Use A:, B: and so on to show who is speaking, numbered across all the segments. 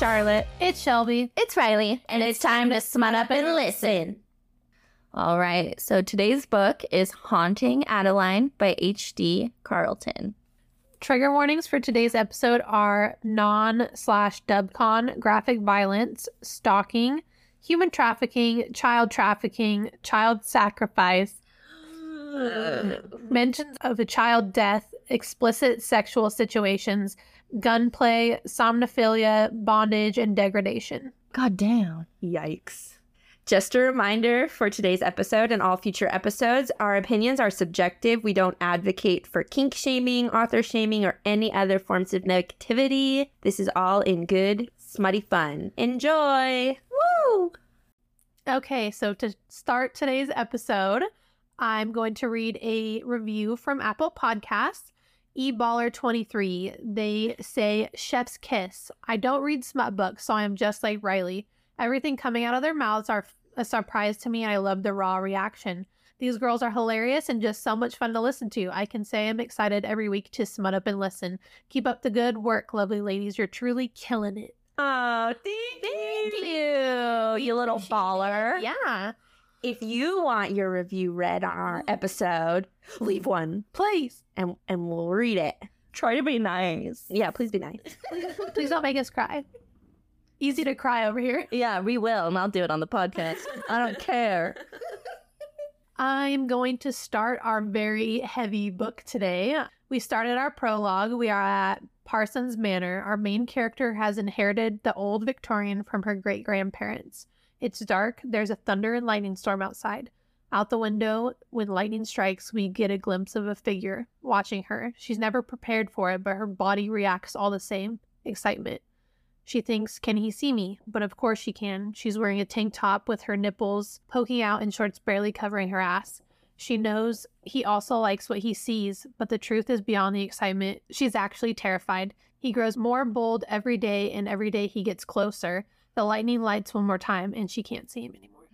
A: Hey, it's Charlotte.
B: It's Shelby.
A: It's Riley. And it's time to smut up and listen. All right. So today's book is Haunting Adeline by H.D. Carlton.
B: Trigger warnings for today's episode are non slash dubcon, graphic violence, stalking, human trafficking, child trafficking, child sacrifice, mentions of a child death, explicit sexual situations, gunplay, somnophilia, bondage, and degradation.
A: God damn.
C: Yikes. Just a reminder for today's episode and all future episodes, our opinions are subjective. We don't advocate for kink shaming, author shaming, or any other forms of negativity. This is all in good, smutty fun. Enjoy! Woo!
B: Okay, so to start today's episode, I'm going to read a review from Apple Podcasts. eBaller23, they say, Chef's Kiss. I don't read smut books, so I am just like Riley. Everything coming out of their mouths are a surprise to me. I love the raw reaction. These girls are hilarious and just so much fun to listen to. I can say I'm excited every week to smut up and listen. Keep up the good work, lovely ladies. You're truly killing it.
C: Oh, thank, thank you, you little baller.
B: Yeah.
C: If you want your review read on our mm. episode, leave one
B: Please.
C: and and we'll read it.
A: Try to be nice.
C: Yeah, please be nice.
B: Please don't make us cry. Easy to cry over here.
A: Yeah, we will, and I'll do it on the podcast. I don't care.
B: I'm going to start our very heavy book today. We started our prologue. We are at Parsons Manor. Our main character has inherited the old Victorian from her great grandparents. It's dark. There's a thunder and lightning storm outside. Out the window, when lightning strikes, we get a glimpse of a figure watching her. She's never prepared for it, but her body reacts all the same excitement. She thinks, Can he see me? But of course she can. She's wearing a tank top with her nipples poking out and shorts barely covering her ass. She knows he also likes what he sees, but the truth is beyond the excitement. She's actually terrified. He grows more bold every day, and every day he gets closer. The lightning lights one more time, and she can't see him anymore.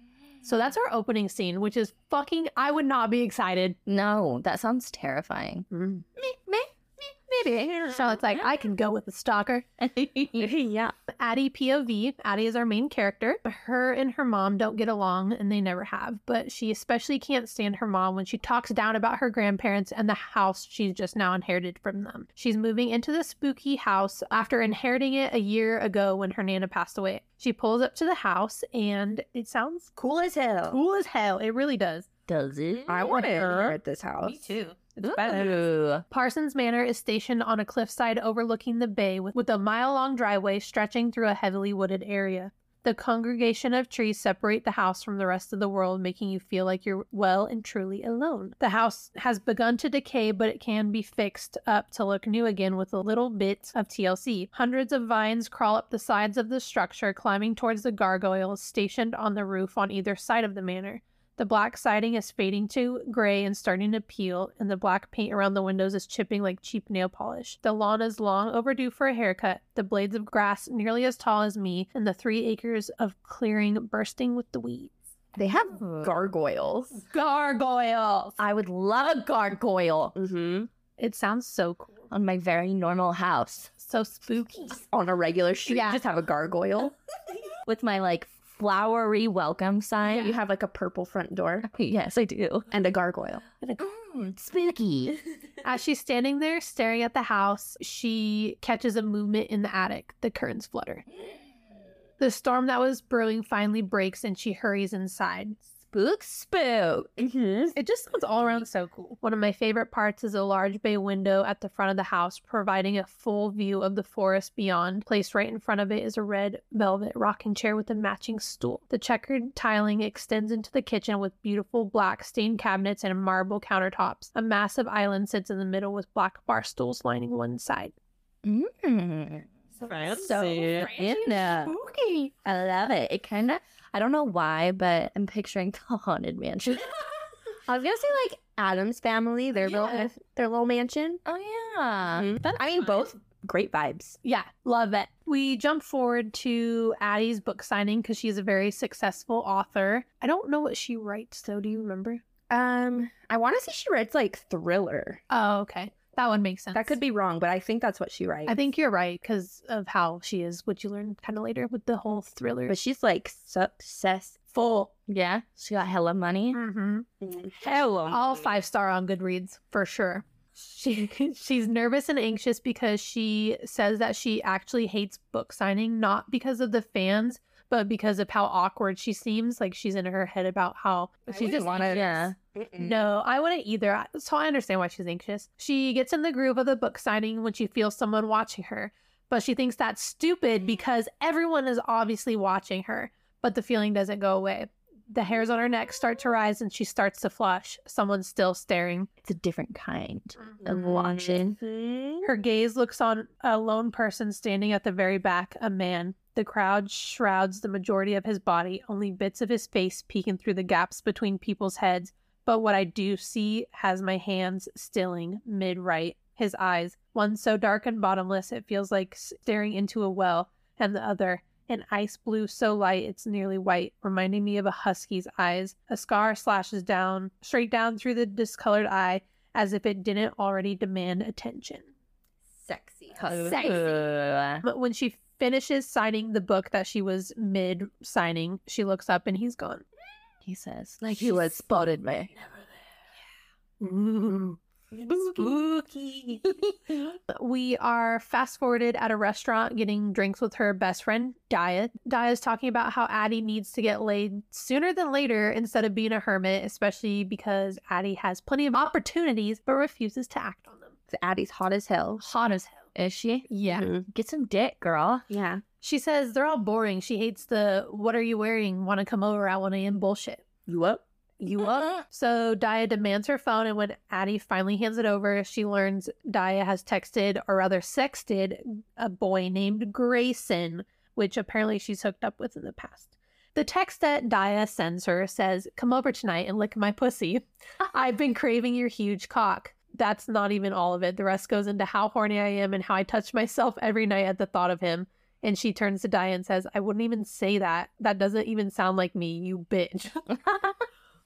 B: So that's our opening scene, which is fucking. I would not be excited.
A: No, that sounds terrifying.
C: Mm.
A: Me, me, maybe.
B: Charlotte's like, I can go with the stalker.
C: yeah.
B: Addie POV. Addie is our main character. Her and her mom don't get along, and they never have. But she especially can't stand her mom when she talks down about her grandparents and the house she's just now inherited from them. She's moving into the spooky house after inheriting it a year ago when her nana passed away. She pulls up to the house, and it sounds
C: Cool as hell.
B: cool as hell. It really does.
A: Does it?
C: I want to inherit this house.
B: Me too.
A: Ooh.
B: Parsons Manor is stationed on a cliffside overlooking the bay with, with a mile long driveway stretching through a heavily wooded area. The congregation of trees separate the house from the rest of the world, making you feel like you're well and truly alone. The house has begun to decay, but it can be fixed up to look new again with a little bit of TLC. Hundreds of vines crawl up the sides of the structure, climbing towards the gargoyles stationed on the roof on either side of the manor. The black siding is fading to gray and starting to peel, and the black paint around the windows is chipping like cheap nail polish. The lawn is long overdue for a haircut, the blades of grass nearly as tall as me, and the three acres of clearing bursting with the weeds.
C: They have gargoyles.
B: Gargoyles!
A: I would love a gargoyle
C: Mm-hmm.
B: It sounds so cool.
A: on my very normal house
B: So spooky.
C: On a regular street,
B: Yeah.
C: just have a gargoyle.
A: with my like flowery welcome sign.
C: You have like a purple front door
A: Yes, I do.
C: and a gargoyle.
A: Mm, spooky.
B: As she's standing there staring at the house, she catches a movement in the attic. The curtains flutter. The storm that was brewing finally breaks and she hurries inside.
A: Spook, spook.
C: Mm-hmm.
B: It just sounds all around so cool. One of my favorite parts is a large bay window at the front of the house, providing a full view of the forest beyond. Placed right in front of it is a red velvet rocking chair with a matching stool. The checkered tiling extends into the kitchen with beautiful black stained cabinets and marble countertops. A massive island sits in the middle with black bar stools lining one side.
A: Mm. So yeah.
B: Spooky.
A: I love it. It kind of, I don't know why, but I'm picturing the haunted mansion.
C: I was gonna say like Addams family, their
A: Yeah.
C: little their little mansion.
A: oh yeah.
C: Mhm. I mean, both great vibes.
B: Yeah, love it. We jump forward to Addie's book signing because she's a very successful author. I don't know what she writes, though. Do you remember?
C: Um, I want to say she writes like thriller.
B: Oh, okay. That one makes sense.
C: That could be wrong, but I think that's what she writes.
B: I think you're right because of how she is, which you learn kind of later with the whole thriller.
C: but she's like successful.
A: Yeah. She got hella money.
B: mm-hmm.
C: Hello.
B: all five star on Goodreads for sure. She she's nervous and anxious because she says that she actually hates book signing, not because of the fans, but because of how awkward she seems. Like she's in her head about how she just
A: want to. Yeah.
B: no, I wouldn't either. So I understand why she's anxious. She gets in the groove of the book signing when she feels someone watching her, but she thinks that's stupid because everyone is obviously watching her, but the feeling doesn't go away. The hairs on her neck start to rise and she starts to flush. Someone's still staring.
A: It's a different kind
C: Mm-hmm.
A: of watching.
B: Her gaze looks on a lone person standing at the very back, a man. The crowd shrouds the majority of his body, only bits of his face peeking through the gaps between people's heads. But what I do see has my hands stilling mid right, his eyes, one so dark and bottomless it feels like staring into a well, and the other, an ice blue so light it's nearly white, reminding me of a husky's eyes. A scar slashes down, straight down through the discolored eye, as if it didn't already demand attention.
C: Sexy.
A: Sexy.
B: But when she finishes signing the book that she was mid signing, she looks up and he's gone.
A: He says, like he was spotted me. Mm-hmm.
C: Spooky.
B: We are fast forwarded at a restaurant getting drinks with her best friend, Daya. is talking about how Addie needs to get laid sooner than later instead of being a hermit, especially because Addie has plenty of opportunities but refuses to act on them.
C: Addie's hot as hell.
B: Hot as hell.
A: Is she?
B: Yeah.
C: Mhm.
A: Get some dick, girl.
C: Yeah.
B: She says they're all boring. She hates the what are you wearing? Want to come over at 1 a.m. bullshit.
C: You up?
B: You up? So Daya demands her phone, and when Addie finally hands it over, she learns Daya has texted, or rather sexted, a boy named Grayson, which apparently she's hooked up with in the past. The text that Daya sends her says, Come over tonight and lick my pussy. I've been craving your huge cock. That's not even all of it. The rest goes into how horny I am and how I touch myself every night at the thought of him. And she turns to Daya and says, I wouldn't even say that. That doesn't even sound like me, you bitch.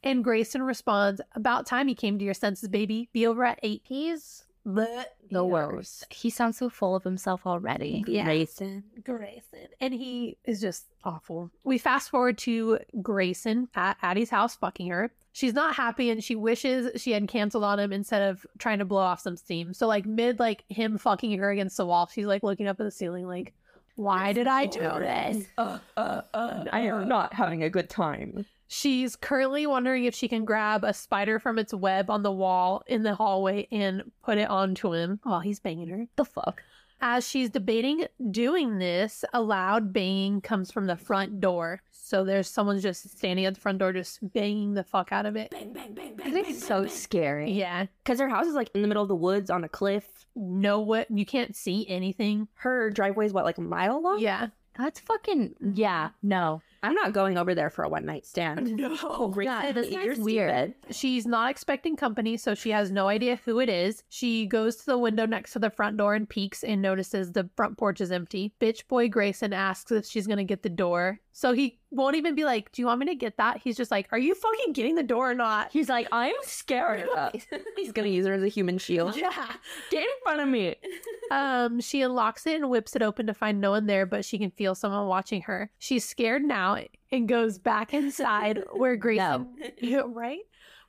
B: And Grayson responds, About time you came to your senses, baby. Be over at eight. He's the,
A: The worst. He sounds so full of himself already.
B: Yeah.
C: Grayson.
B: Grayson. And he is just awful. We fast forward to Grayson at Addie's house fucking her. She's not happy and she wishes she had canceled on him instead of trying to blow off some steam. So like mid like him fucking her against the wall, she's like looking up at the ceiling like, why did I do this?
C: Uh, uh, uh, I am not having a good time.
B: She's currently wondering if she can grab a spider from its web on the wall in the hallway and put it onto him while he's banging her.
A: The fuck?
B: As she's debating doing this, a loud banging comes from the front door. So there's someone just standing at the front door, just banging the fuck out of it.
C: Bang, bang, bang,
A: I think it's so scary.
B: Yeah.
C: Because her house is like in the middle of the woods on a cliff.
B: No, what? You can't see anything.
C: Her driveway is what, like a mile long?
B: Yeah.
A: That's fucking yeah. No.
C: I'm not going over there for a one night stand.
B: No.
A: Yeah, this
C: You're
A: is weird.
B: She's not expecting company, so she has no idea who it is. She goes to the window next to the front door and peeks and notices the front porch is empty. Bitch boy Grayson asks if she's gonna get the door. So he won't even be like, Do you want me to get that? He's just like, Are you fucking getting the door or not?
A: He's like, I'm scared of
C: He's gonna use her as a human shield.
B: Yeah.
A: Get in front of me.
B: Um, she unlocks it and whips it open to find no one there, but she can feel someone watching her. She's scared now and goes back inside where Grayson Yeah, right?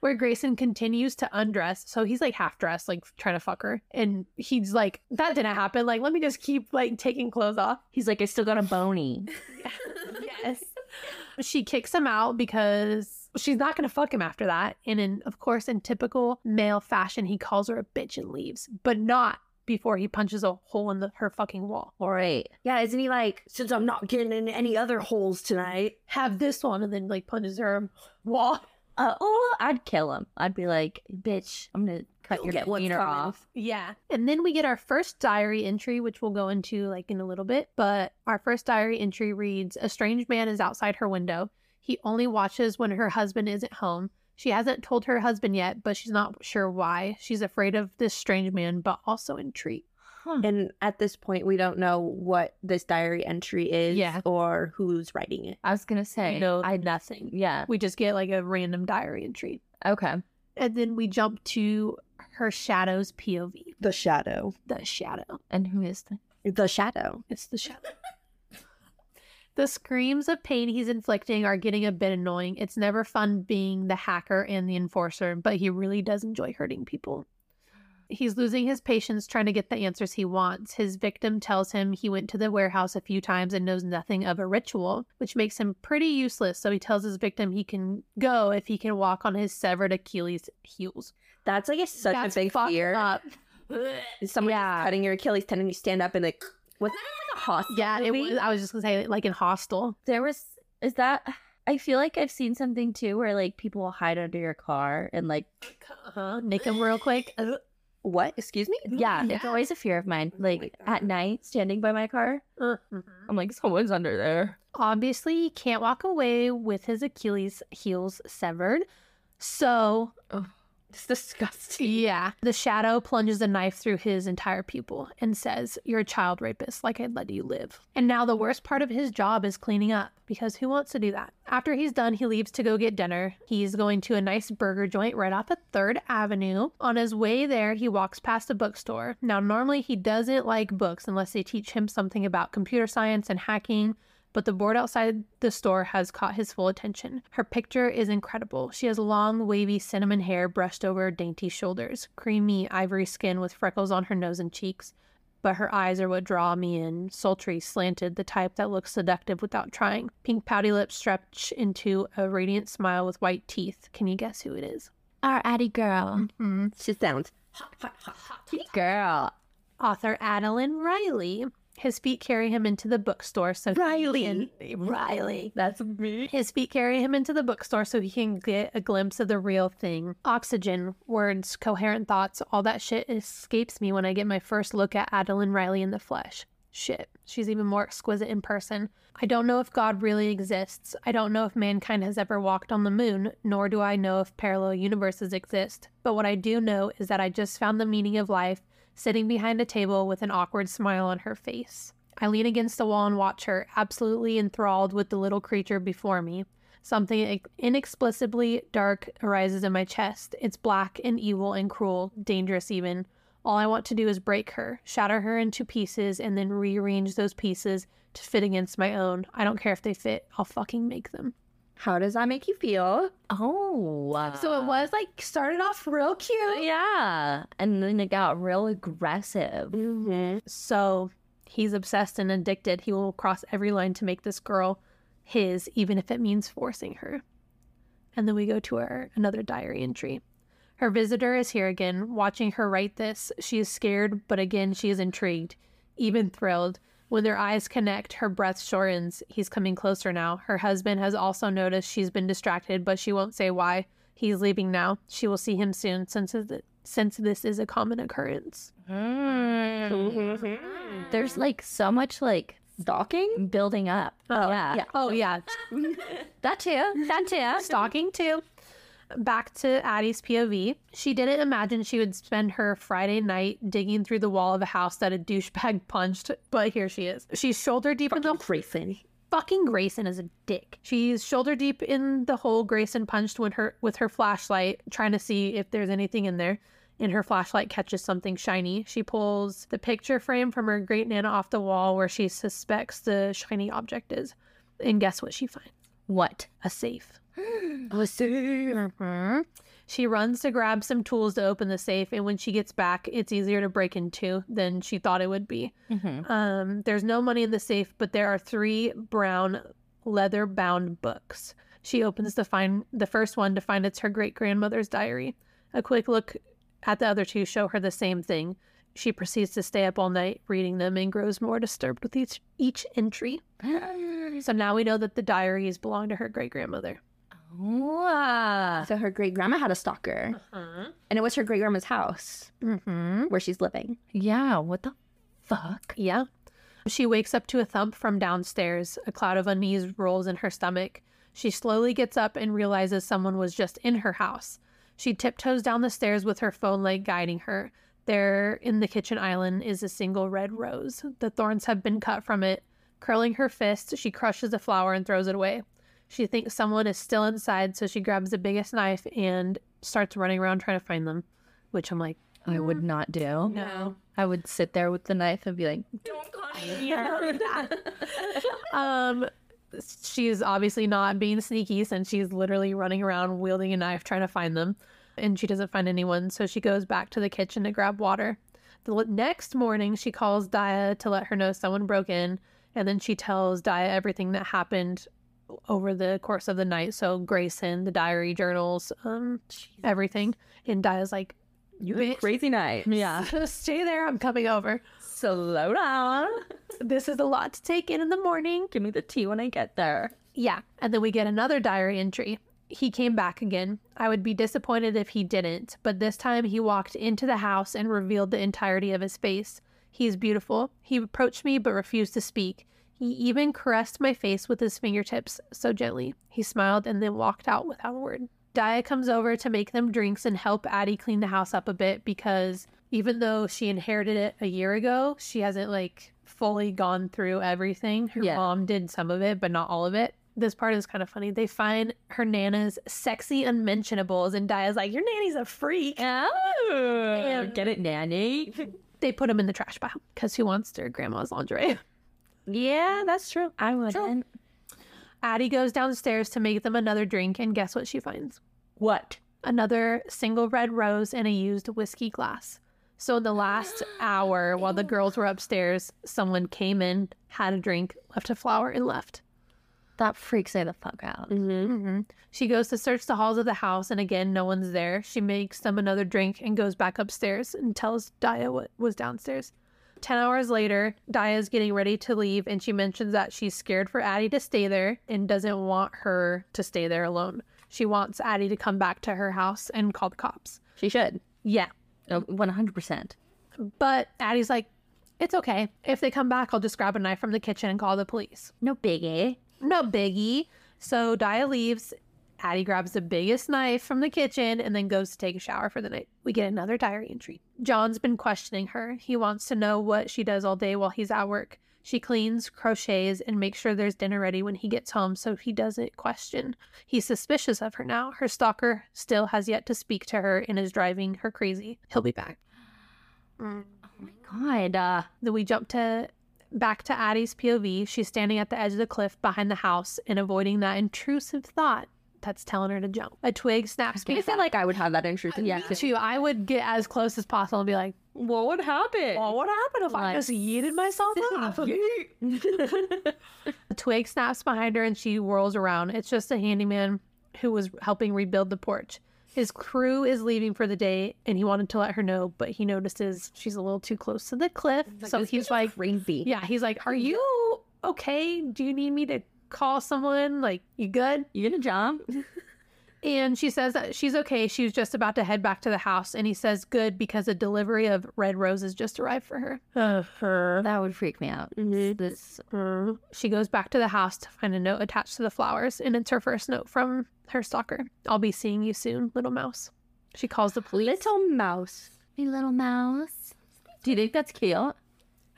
B: Where Grayson continues to undress. So he's like half dressed, like trying to fuck her. And he's like, that didn't happen. Like, let me just keep like taking clothes off.
A: He's like, I still got a bony.
B: yes. She kicks him out because she's not going to fuck him after that. And in, of course, in typical male fashion, he calls her a bitch and leaves, but not before he punches a hole in the, her fucking wall.
A: All right.
C: Yeah, isn't he like, since I'm not getting in any other holes tonight?
B: Have this one and then like punches her wall.
A: Uh, oh, I'd kill him. I'd be like, bitch, I'm gonna cut
C: You'll
A: your
C: get
A: wiener
C: coming.
A: off.
B: Yeah. And then we get our first diary entry, which we'll go into like in a little bit. But our first diary entry reads A strange man is outside her window. He only watches when her husband isn't home. She hasn't told her husband yet, but she's not sure why. She's afraid of this strange man, but also intrigued.
C: And at this point, we don't know what this diary entry is
B: Yeah.
C: or who's writing it.
A: I was gonna say,
B: no,
A: I
B: nothing.
A: Yeah.
B: We just get like a random diary entry.
A: Okay.
B: And then we jump to her shadow's POV.
C: The shadow.
B: The shadow.
A: And who is the
C: The shadow.
B: It's the shadow. the screams of pain he's inflicting are getting a bit annoying. It's never fun being the hacker and the enforcer, but he really does enjoy hurting people. He's losing his patience trying to get the answers he wants. His victim tells him he went to the warehouse a few times and knows nothing of a ritual, which makes him pretty useless. So he tells his victim he can go if he can walk on his severed Achilles heels.
C: That's like a, such
B: That's
C: a big fear.
B: Up.
C: Someone
A: Yeah.
C: cutting your Achilles tendon, you stand up and like, was that like a hospital?
B: Yeah, it was, I was just gonna say like in Hostel.
A: There was is that I feel like I've seen something too where like people will hide under your car and like
B: Uh-huh. Nick him real quick.
C: What? Excuse me?
A: yeah, it's always a fear of mine. Like
C: God.
A: at night, standing by my car,
B: mhm.
A: I'm like, someone's under there.
B: Obviously, he can't walk away with his Achilles heels severed. So,
C: It's disgusting.
B: yeah, the shadow plunges a knife through his entire pupil and says, You're a child rapist, like I'd let you live. And now the worst part of his job is cleaning up because who wants to do that? After he's done, he leaves to go get dinner. He's going to a nice burger joint right off of 3rd Avenue. On his way there, he walks past a bookstore. Now, normally he doesn't like books unless they teach him something about computer science and hacking but the board outside the store has caught his full attention. Her picture is incredible. She has long, wavy cinnamon hair brushed over her dainty shoulders, creamy ivory skin with freckles on her nose and cheeks. But her eyes are what draw me in, sultry, slanted, the type that looks seductive without trying. Pink pouty lips stretch into a radiant smile with white teeth. Can you guess who it is?
A: Our Addie girl.
B: Mm-hmm.
C: She sounds hot, hot, hot, hot.
A: Girl.
B: Author Adeline Riley. His feet carry him into the bookstore so
C: Riley.
B: can- Riley.
A: That's me.
B: His feet carry him into the bookstore so he can get a glimpse of the real thing. Oxygen, words, coherent thoughts, all that shit escapes me when I get my first look at Adeline Riley in the flesh. Shit, she's even more exquisite in person. I don't know if God really exists. I don't know if mankind has ever walked on the moon, nor do I know if parallel universes exist. But what I do know is that I just found the meaning of life sitting behind a table with an awkward smile on her face. I lean against the wall and watch her, absolutely enthralled with the little creature before me. Something ex- inexplicably dark arises in my chest. It's black and evil and cruel, dangerous even. All I want to do is break her, shatter her into pieces, and then rearrange those pieces to fit against my own. I don't care if they fit, I'll fucking make them.
C: How does that make you feel?
A: Oh.
B: So it was like started off real cute.
A: Yeah. And then it got real aggressive.
C: Mm-hmm.
B: So he's obsessed and addicted. He will cross every line to make this girl his, even if it means forcing her. And then we go to our another diary entry. Her visitor is here again, watching her write this. She is scared, but again she is intrigued, even thrilled. When their eyes connect, her breath shortens. He's coming closer now. Her husband has also noticed she's been distracted, but she won't say why. He's leaving now. She will see him soon since it- since this is a common occurrence.
C: Mm-hmm.
A: There's like so much like
C: Stalking?
A: building up.
B: Oh
A: yeah.
B: yeah. Oh yeah.
A: That too. That too.
B: stalking too. Back to Addie's POV. She didn't imagine she would spend her Friday night digging through the wall of a house that a douchebag punched, but here she is. She's shoulder deep in the
C: Grayson.
B: fucking Grayson is a dick. She's shoulder deep in the hole Grayson punched when her with her flashlight, trying to see if there's anything in there. And her flashlight catches something shiny. She pulls the picture frame from her great nana off the wall where she suspects the shiny object is. And guess what she finds?
A: What?
B: A safe.
C: Oh, see.
B: She runs to grab some tools to open the safe, and when she gets back, it's easier to break into than she thought it would be.
A: Mm-hmm.
B: Um, there's no money in the safe, but there are three brown leather bound books. She opens to find the first one to find it's her great grandmother's diary. A quick look at the other two show her the same thing. She proceeds to stay up all night reading them and grows more disturbed with each each entry. So now we know that the diaries belong to her great grandmother.
A: Wow.
C: So her great grandma had a stalker, and it was her great grandma's house
B: Mm-hmm.
C: where she's living.
A: Yeah. What the fuck?
B: Yeah. She wakes up to a thump from downstairs. A cloud of unease rolls in her stomach. She slowly gets up and realizes someone was just in her house. She tiptoes down the stairs with her phone light guiding her. There, in the kitchen island, is a single red rose. The thorns have been cut from it. Curling her fist, she crushes the flower and throws it away. She thinks someone is still inside, so she grabs the biggest knife and starts running around trying to find them. which I'm like,
A: I would not do.
B: no.
A: I would sit there with the knife and be like, don't call me.
B: um, she's obviously not being sneaky since she's literally running around wielding a knife trying to find them, and she doesn't find anyone. So she goes back to the kitchen to grab water. The next morning, she calls Daya to let her know someone broke in, and then she tells Daya everything that happened over the course of the night. So Grayson, the diary journals, um, everything. And Daya's like,
C: You
B: had a
C: crazy night.
A: yeah.
B: "Stay there. I'm coming over."
C: Slow down.
B: This is a lot to take in in the morning.
C: Give me the tea when I get there.
B: Yeah. And then we get another diary entry. He came back again. I would be disappointed if he didn't, but this time he walked into the house and revealed the entirety of his face. He is beautiful. He approached me but refused to speak. He even caressed my face with his fingertips so gently. He smiled and then walked out without a word. Daya comes over to make them drinks and help Addie clean the house up a bit because even though she inherited it a year ago, she hasn't like fully gone through everything. Her
C: Yeah.
B: mom did some of it, but not all of it. This part is kind of funny. They find her nana's sexy unmentionables, and Daya's like, Your nanny's a freak.
C: Oh, get it, nanny.
B: They put him in the trash pile because who wants their grandma's lingerie?
C: yeah, that's true. I wouldn't.
B: Addie goes downstairs to make them another drink, and guess what she finds?
C: What?
B: Another single red rose in a used whiskey glass. So, in the last hour, while the girls were upstairs, someone came in, had a drink, left a flower, and left.
A: That freaks me the fuck out.
C: Mm-hmm.
B: hmm She goes to search the halls of the house, and again, no one's there. She makes them another drink and goes back upstairs and tells Daya what was downstairs. Ten hours later, Daya's getting ready to leave, and she mentions that she's scared for Addie to stay there and doesn't want her to stay there alone. She wants Addie to come back to her house and call the cops.
C: She should.
B: Yeah.
A: Oh, 100%.
B: But Addie's like, it's okay. If they come back, I'll just grab a knife from the kitchen and call the police.
A: No biggie.
B: No biggie. So Daya leaves. Addie grabs the biggest knife from the kitchen and then goes to take a shower for the night. We get another diary entry. John's been questioning her. He wants to know what she does all day while he's at work. She cleans, crochets, and makes sure there's dinner ready when he gets home so he doesn't question. He's suspicious of her now. Her stalker still has yet to speak to her and is driving her crazy. He'll be back.
A: Oh my god. Uh,
B: Then we jump to back to Addie's POV. She's standing at the edge of the cliff behind the house and avoiding that intrusive thought that's telling her to jump. A twig snaps behind her.
C: I
B: me.
C: feel like I would have that interest.
B: Uh, yeah, too. I would get as close as possible and be like,
C: What would happen?
B: What would happen if I just yeeted myself off?" A twig snaps behind her and she whirls around. It's just a handyman who was helping rebuild the porch. His crew is leaving for the day and he wanted to let her know, but he notices she's a little too close to the cliff. so he's like,
C: crazy.
B: yeah, he's like, Are you okay? Do you need me to call someone? Like, you good?
C: You gonna jump?
B: And she says that she's okay. She was just about to head back to the house. And he says, Good, because a delivery of red roses just arrived for her. Uh-huh.
A: that would freak me out.
C: Mhm.
A: This
B: Uh, She goes back to the house to find a note attached to the flowers. And it's her first note from her stalker. I'll be seeing you soon, little mouse. She calls the police.
C: Little mouse.
A: my little mouse. Do you think that's cute?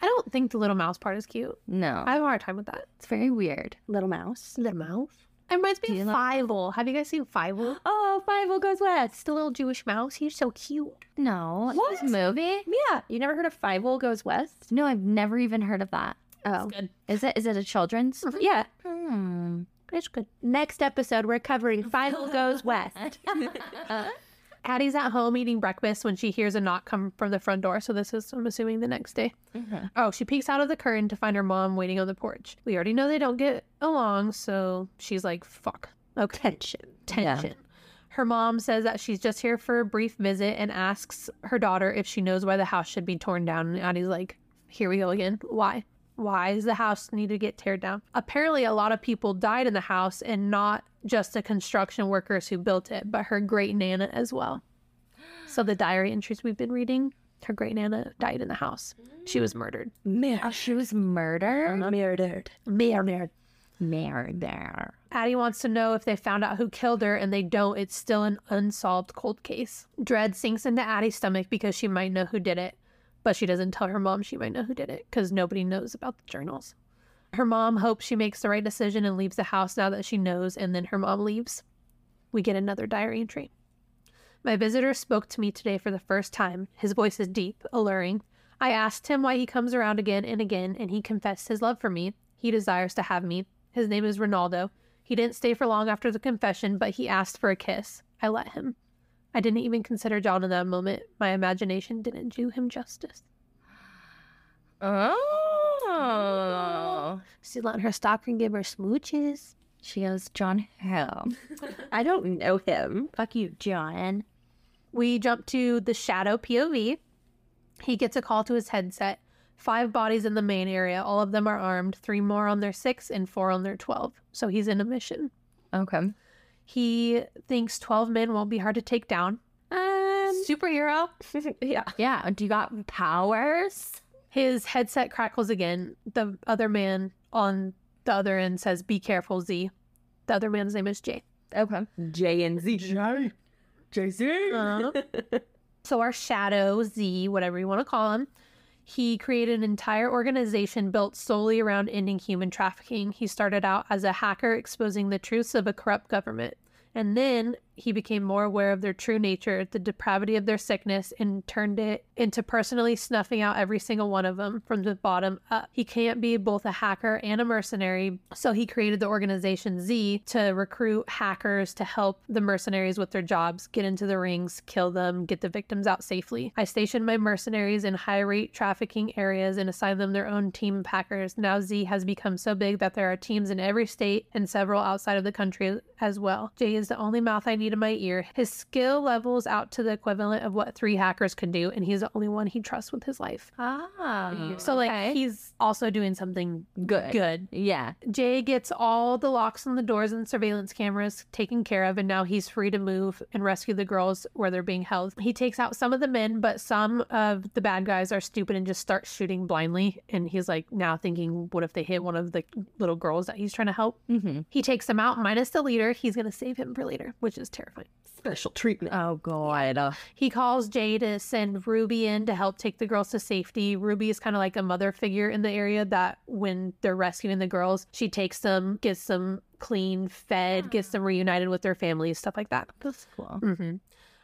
B: I don't think the little mouse part is cute.
A: No.
B: I have a hard time with that.
A: it's very weird.
C: Little mouse.
B: Little mouse? It reminds
A: Do
B: me
A: you
B: of
A: like-
B: Fievel. Have you guys seen Fievel?
C: Oh, Fievel goes west.
B: It's the little Jewish mouse. He's so cute.
A: No.
C: What?
A: This movie?
C: Yeah. You never heard of Fievel goes west?
A: No, I've never even heard of that.
C: Oh.
B: Good.
A: Is it? Is it a children's?
C: Yeah.
A: Hmm.
B: It's good.
C: Next episode, we're covering Fievel goes west.
B: Addie's at home eating breakfast when she hears a knock come from the front door. So this is, I'm assuming, the next day.
A: Mhm.
B: Oh, she peeks out of the curtain to find her mom waiting on the porch. We already know they don't get along, so she's like, "Fuck." Okay.
C: Tension.
B: Tension. Her mom says that she's just here for a brief visit and asks her daughter if she knows why the house should be torn down. And Addie's like, "Here we go again. Why? Why does the house need to get teared down?" Apparently, a lot of people died in the house, and not just the construction workers who built it, but her great nana as well. So the diary entries we've been reading, her great nana died in the house. She was murdered.
A: Oh, she was murdered. Uh-huh.
C: Murdered.
B: Murdered.
A: Murder.
B: Addie wants to know if they found out who killed her, and they don't. It's still an unsolved cold case. Dread sinks into Addie's stomach because she might know who did it, but she doesn't tell her mom she might know who did it because nobody knows about the journals. Her mom hopes she makes the right decision and leaves the house now that she knows, and then her mom leaves. We get another diary entry. My visitor spoke to me today for the first time. His voice is deep, alluring. I asked him why he comes around again and again, and he confessed his love for me. He desires to have me. His name is Ronaldo. He didn't stay for long after the confession, but he asked for a kiss. I let him. I didn't even consider John in that moment. My imagination didn't do him justice.
A: Oh.
B: She let her stalker give her smooches.
A: She goes, John Hill.
C: I don't know him.
A: Fuck you, John.
B: We jump to the shadow POV. He gets a call to his headset. Five bodies in the main area. All of them are armed. Three more on their six and four on their 12. So he's in a mission.
A: Okay.
B: He thinks 12 men won't be hard to take down.
C: Um,
B: Superhero.
C: yeah.
A: Yeah. Do you got powers?
B: His headset crackles again. The other man on the other end says, Be careful, Z. The other man's name is Jay.
A: Okay.
C: J and Z.
B: Uh-huh. so our shadow, Z, whatever you want to call him, he created an entire organization built solely around ending human trafficking. He started out as a hacker exposing the truths of a corrupt government. And then he became more aware of their true nature, the depravity of their sickness, and turned it into personally snuffing out every single one of them from the bottom up. He can't be both a hacker and a mercenary, so he created the organization Z to recruit hackers to help the mercenaries with their jobs, get into the rings, kill them, get the victims out safely. I stationed my mercenaries in high rate trafficking areas and assigned them their own team of hackers. Now Z has become so big that there are teams in every state and several outside of the country as well. Jay is the only mouth I need in my ear. His skill levels out to the equivalent of what three hackers could do, and he's the only one he trusts with his life.
A: Ah.
B: So, like,
A: okay.
B: he's also doing something
A: good.
B: good.
A: Yeah.
B: Jay gets all the locks on the doors and surveillance cameras taken care of, and now he's free to move and rescue the girls where they're being held. He takes out some of the men, but some of the bad guys are stupid and just start shooting blindly. And he's like now thinking, what if they hit one of the little girls that he's trying to help?
A: Mm-hmm.
B: He takes them out, minus the leader. He's going to save him for later, which is terrifying.
C: Special treatment.
A: Oh, God.
B: He calls Jay to send Ruby in to help take the girls to safety. Ruby is kind of like a mother figure in the area that when they're rescuing the girls, she takes them, gets them clean, fed, gets them reunited with their families, stuff like that.
A: That's cool.
B: hmm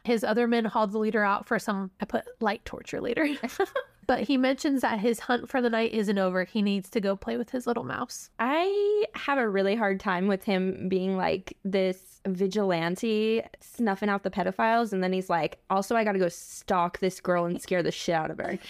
B: His other men hauled the leader out for some, I put light torture later. but he mentions that his hunt for the night isn't over. He needs to go play with his little mouse.
C: I have a really hard time with him being like this vigilante snuffing out the pedophiles and then he's like, also I gotta go stalk this girl and scare the shit out of her.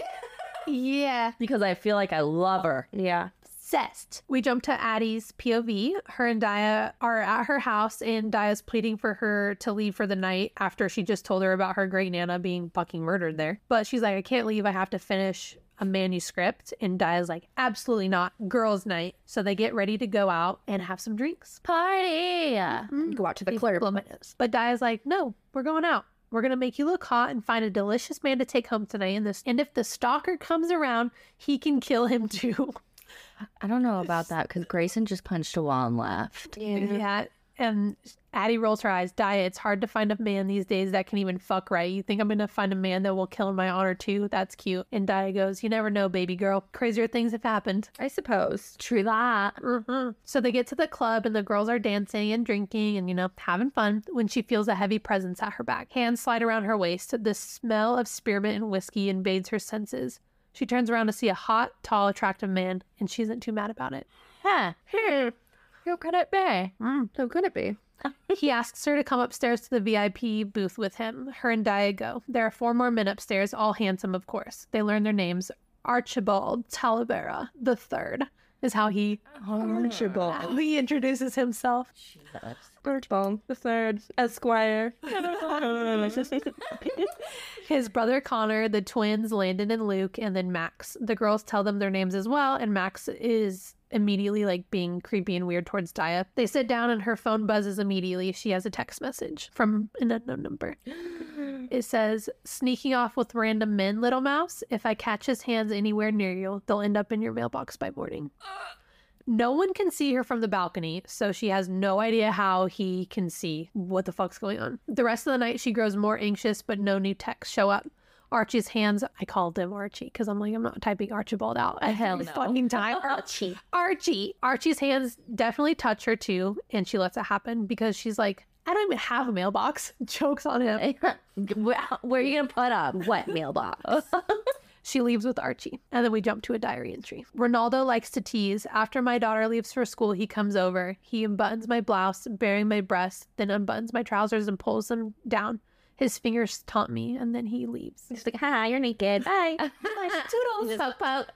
B: Yeah.
A: Because I feel like I love her.
C: Yeah.
B: Obsessed. We jump to Addie's POV. Her and Daya are at her house, and Daya's pleading for her to leave for the night after she just told her about her great nana being fucking murdered there. But she's like, I can't leave. I have to finish a manuscript. And Daya's like, absolutely not. Girls' night. So they get ready to go out and have some drinks.
A: Party. Mm-hmm.
C: Go out to the club.
B: blow my nose. But Daya's like, no, we're going out. We're gonna make you look hot and find a delicious man to take home tonight. And this, and if the stalker comes around, he can kill him too.
A: I don't know about that because Grayson just punched a wall and left.
B: Yeah. And Addie rolls her eyes. Daya, it's hard to find a man these days that can even fuck right. You think I'm going to find a man that will kill in my honor too? That's cute. And Daya goes, You never know, baby girl. Crazier things have happened.
C: I suppose.
A: True that.
B: hmm So they get to the club and the girls are dancing and drinking and, you know, having fun when she feels a heavy presence at her back. Hands slide around her waist. The smell of spearmint and whiskey invades her senses. She turns around to see a hot, tall, attractive man, and she isn't too mad about it.
A: Huh. Hmm. Who could it be? Hmm.
C: Who could it be?
B: He asks her to come upstairs to the VIP booth with him. Her and Daya go. There are four more men upstairs, all handsome, of course. They learn their names. Archibald Talavera the third is how he
C: Archibald.
B: how he introduces himself.
C: Archibald the third Esquire.
B: His brother Connor, the twins Landon and Luke, and then Max. The girls tell them their names as well, and Max is immediately like being creepy and weird towards Daya. They sit down and her phone buzzes immediately. She has a text message from an unknown number. It says, sneaking off with random men, little mouse. If I catch his hands anywhere near you, they'll end up in your mailbox by morning. Uh, No one can see her from the balcony, so she has no idea how he can see what the fuck's going on. The rest of the night, she grows more anxious, but no new texts show up. Archie's hands, I called him Archie because I'm like, I'm not typing Archibald out
A: Hell no.
B: fucking time.
C: Archie.
B: Archie. Archie's hands definitely touch her too, and she lets it happen because she's like, I don't even have a mailbox. Jokes on him.
A: where, where are you gonna put up?
C: What mailbox?
B: She leaves with Archie. And then we jump to a diary entry. Ronaldo likes to tease. After my daughter leaves for school, he comes over. He unbuttons my blouse, baring my breasts, then unbuttons my trousers and pulls them down. His fingers taunt me, and then he leaves.
C: He's like, hi, you're naked. Bye.
B: Toodles.
A: Poke, poke.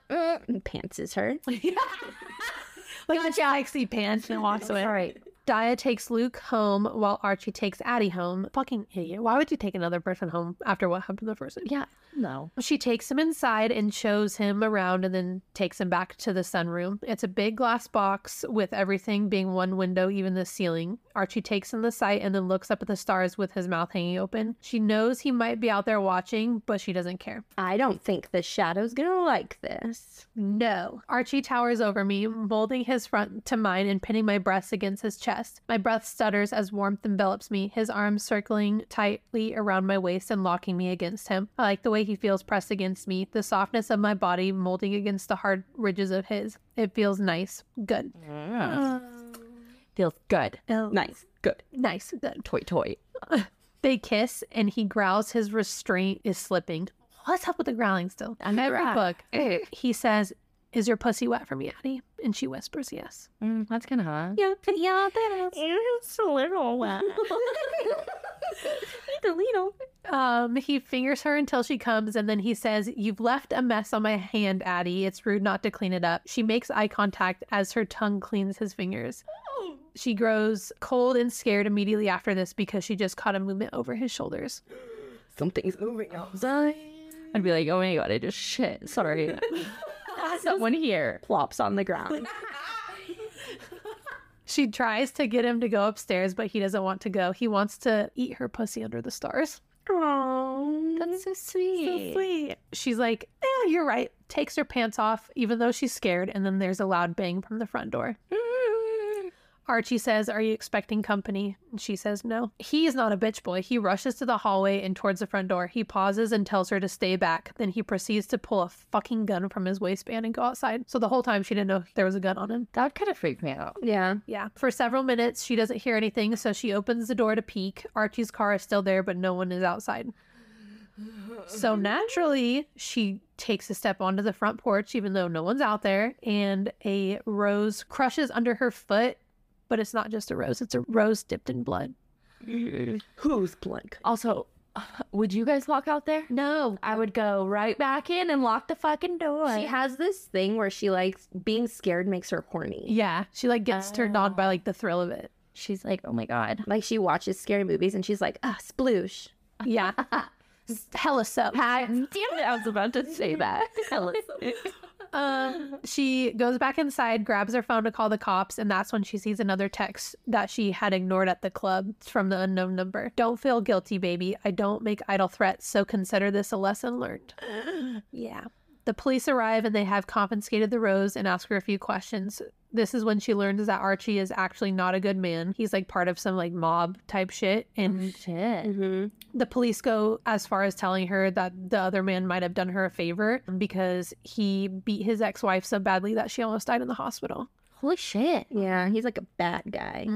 C: And pants is her.
B: like the sexy pants and walks away.
A: All right.
B: Daya takes Luke home while Archie takes Addie home. Fucking idiot. Why would you take another person home after what happened to the first?
A: Yeah. No.
B: She takes him inside and shows him around and then takes him back to the sunroom. It's a big glass box with everything being one window, even the ceiling. Archie takes in the sight and then looks up at the stars with his mouth hanging open. She knows he might be out there watching, but she doesn't care.
C: I don't think the shadow's gonna like this.
B: No. Archie towers over me, molding his front to mine and pinning my breasts against his chest. My breath stutters as warmth envelops me, his arms circling tightly around my waist and locking me against him. I like the way he feels pressed against me, the softness of my body molding against the hard ridges of his. It feels nice. Good.
A: Feels good.
B: Oh,
C: Nice. Good.
B: Nice. Good.
A: Toy, toy.
B: They kiss and he growls his restraint is slipping. What's up with the growling still?
A: I'm
B: Every
A: right.
B: book. He says, Is your pussy wet for me, Addie? And she whispers, Yes.
A: Mm, that's kind of hot.
C: Yeah, yeah, that is.
A: It's a little wet.
C: The little.
B: Um, he fingers her until she comes, and then he says, You've left a mess on my hand, Addie. It's rude not to clean it up. She makes eye contact as her tongue cleans his fingers. She grows cold and scared immediately after this because she just caught a movement over his shoulders.
C: Something's moving outside.
A: I'd be like, oh my god, I just shit. Sorry. Someone here.
C: Plops on the ground.
B: She tries to get him to go upstairs, but he doesn't want to go. He wants to eat her pussy under the stars.
C: Oh,
A: That's so sweet.
B: So Sweet. She's like, Yeah, you're right. Takes her pants off, even though she's scared, and then there's a loud bang from the front door. Mm. Archie says, Are you expecting company? And she says, No. He is not a bitch boy. He rushes to the hallway and towards the front door. He pauses and tells her to stay back. Then he proceeds to pull a fucking gun from his waistband and go outside. So the whole time she didn't know there was a gun on him.
A: That would kind of freak me out.
C: Yeah.
B: Yeah. For several minutes, she doesn't hear anything, so she opens the door to peek. Archie's car is still there, but no one is outside. So naturally, she takes a step onto the front porch, even though no one's out there, and a rose crushes under her foot. But it's not just a rose, it's a rose dipped in blood.
C: Who's blank?
A: Also, would you guys walk out there?
B: No.
A: I would go right back in and lock the fucking door.
C: She has this thing where she likes being scared makes her horny.
B: Yeah. She like gets turned on by like the thrill of it.
A: She's like, oh my god.
C: Like she watches scary movies and she's like, ah, sploosh.
B: Yeah. Hella so.
A: Damn it, I was about to say that.
B: Um, she goes back inside, grabs her phone to call the cops, and that's when she sees another text that she had ignored at the club from the unknown number. Don't feel guilty, baby. I don't make idle threats, so consider this a lesson learned. yeah. The police arrive and they have confiscated the rose and ask her a few questions. This is when she learns that Archie is actually not a good man. He's like part of some like mob type shit. And
A: Shit.
C: Mm-hmm.
B: the police go as far as telling her that the other man might have done her a favor because he beat his ex wife so badly that she almost died in the hospital.
A: Holy shit.
C: Yeah, he's like a bad guy.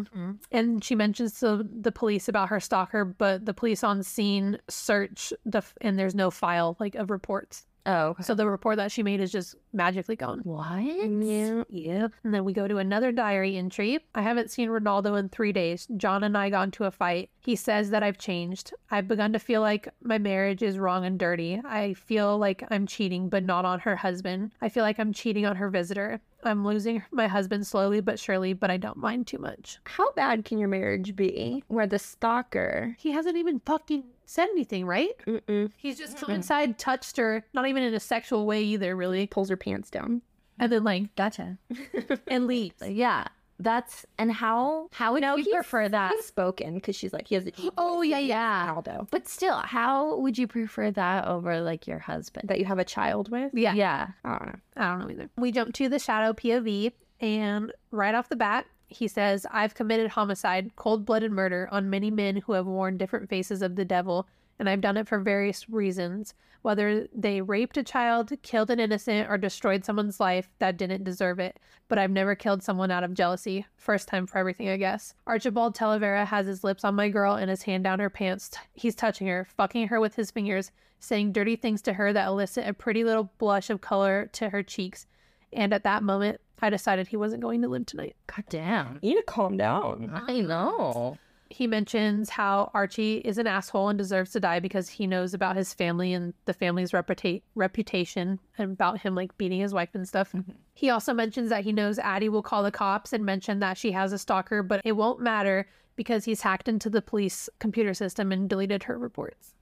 B: And she mentions to the police about her stalker, but the police on scene search the f- and there's no file like of reports.
A: Oh.
B: So the report that she made is just magically gone.
A: What?
C: Yeah.
B: Yep. And then we go to another diary entry. I haven't seen Ronaldo in three days. John and I got into a fight. He says that I've changed. I've begun to feel like my marriage is wrong and dirty. I feel like I'm cheating, but not on her husband. I feel like I'm cheating on her visitor. I'm losing my husband slowly but surely, but I don't mind too much.
C: How bad can your marriage be? Where the stalker.
B: He hasn't even fucking said anything, right?
C: Mm-mm.
B: He's just come inside, touched her, not even in a sexual way either, really,
C: Pulls her pants down.
B: and then like
A: Gotcha.
B: and leaves.
A: Yeah. That's and how how would
C: No,
A: you
C: he's-
A: prefer that?
C: Spoken because she's like, he has a
A: Oh yeah, yeah.
C: Aldo.
A: But still, how would you prefer that over like your husband?
C: That you have a child with?
B: Yeah.
A: Yeah.
C: I don't know.
B: I don't know either. We jump to the shadow POV, and right off the bat, he says, I've committed homicide, cold blooded murder on many men who have worn different faces of the devil and I've done it for various reasons. Whether they raped a child, killed an innocent, or destroyed someone's life that didn't deserve it. But I've never killed someone out of jealousy. First time for everything, I guess. Archibald Talavera has his lips on my girl and his hand down her pants. He's touching her, fucking her with his fingers, saying dirty things to her that elicit a pretty little blush of color to her cheeks. And at that moment, I decided he wasn't going to live tonight.
A: God damn.
C: You need to calm down.
A: I know.
B: he mentions how Archie is an asshole and deserves to die because he knows about his family and the family's reputa- reputation and about him like beating his wife and stuff. Mm-hmm. He also mentions that he knows Addie will call the cops and mention that she has a stalker, but it won't matter because he's hacked into the police computer system and deleted her reports.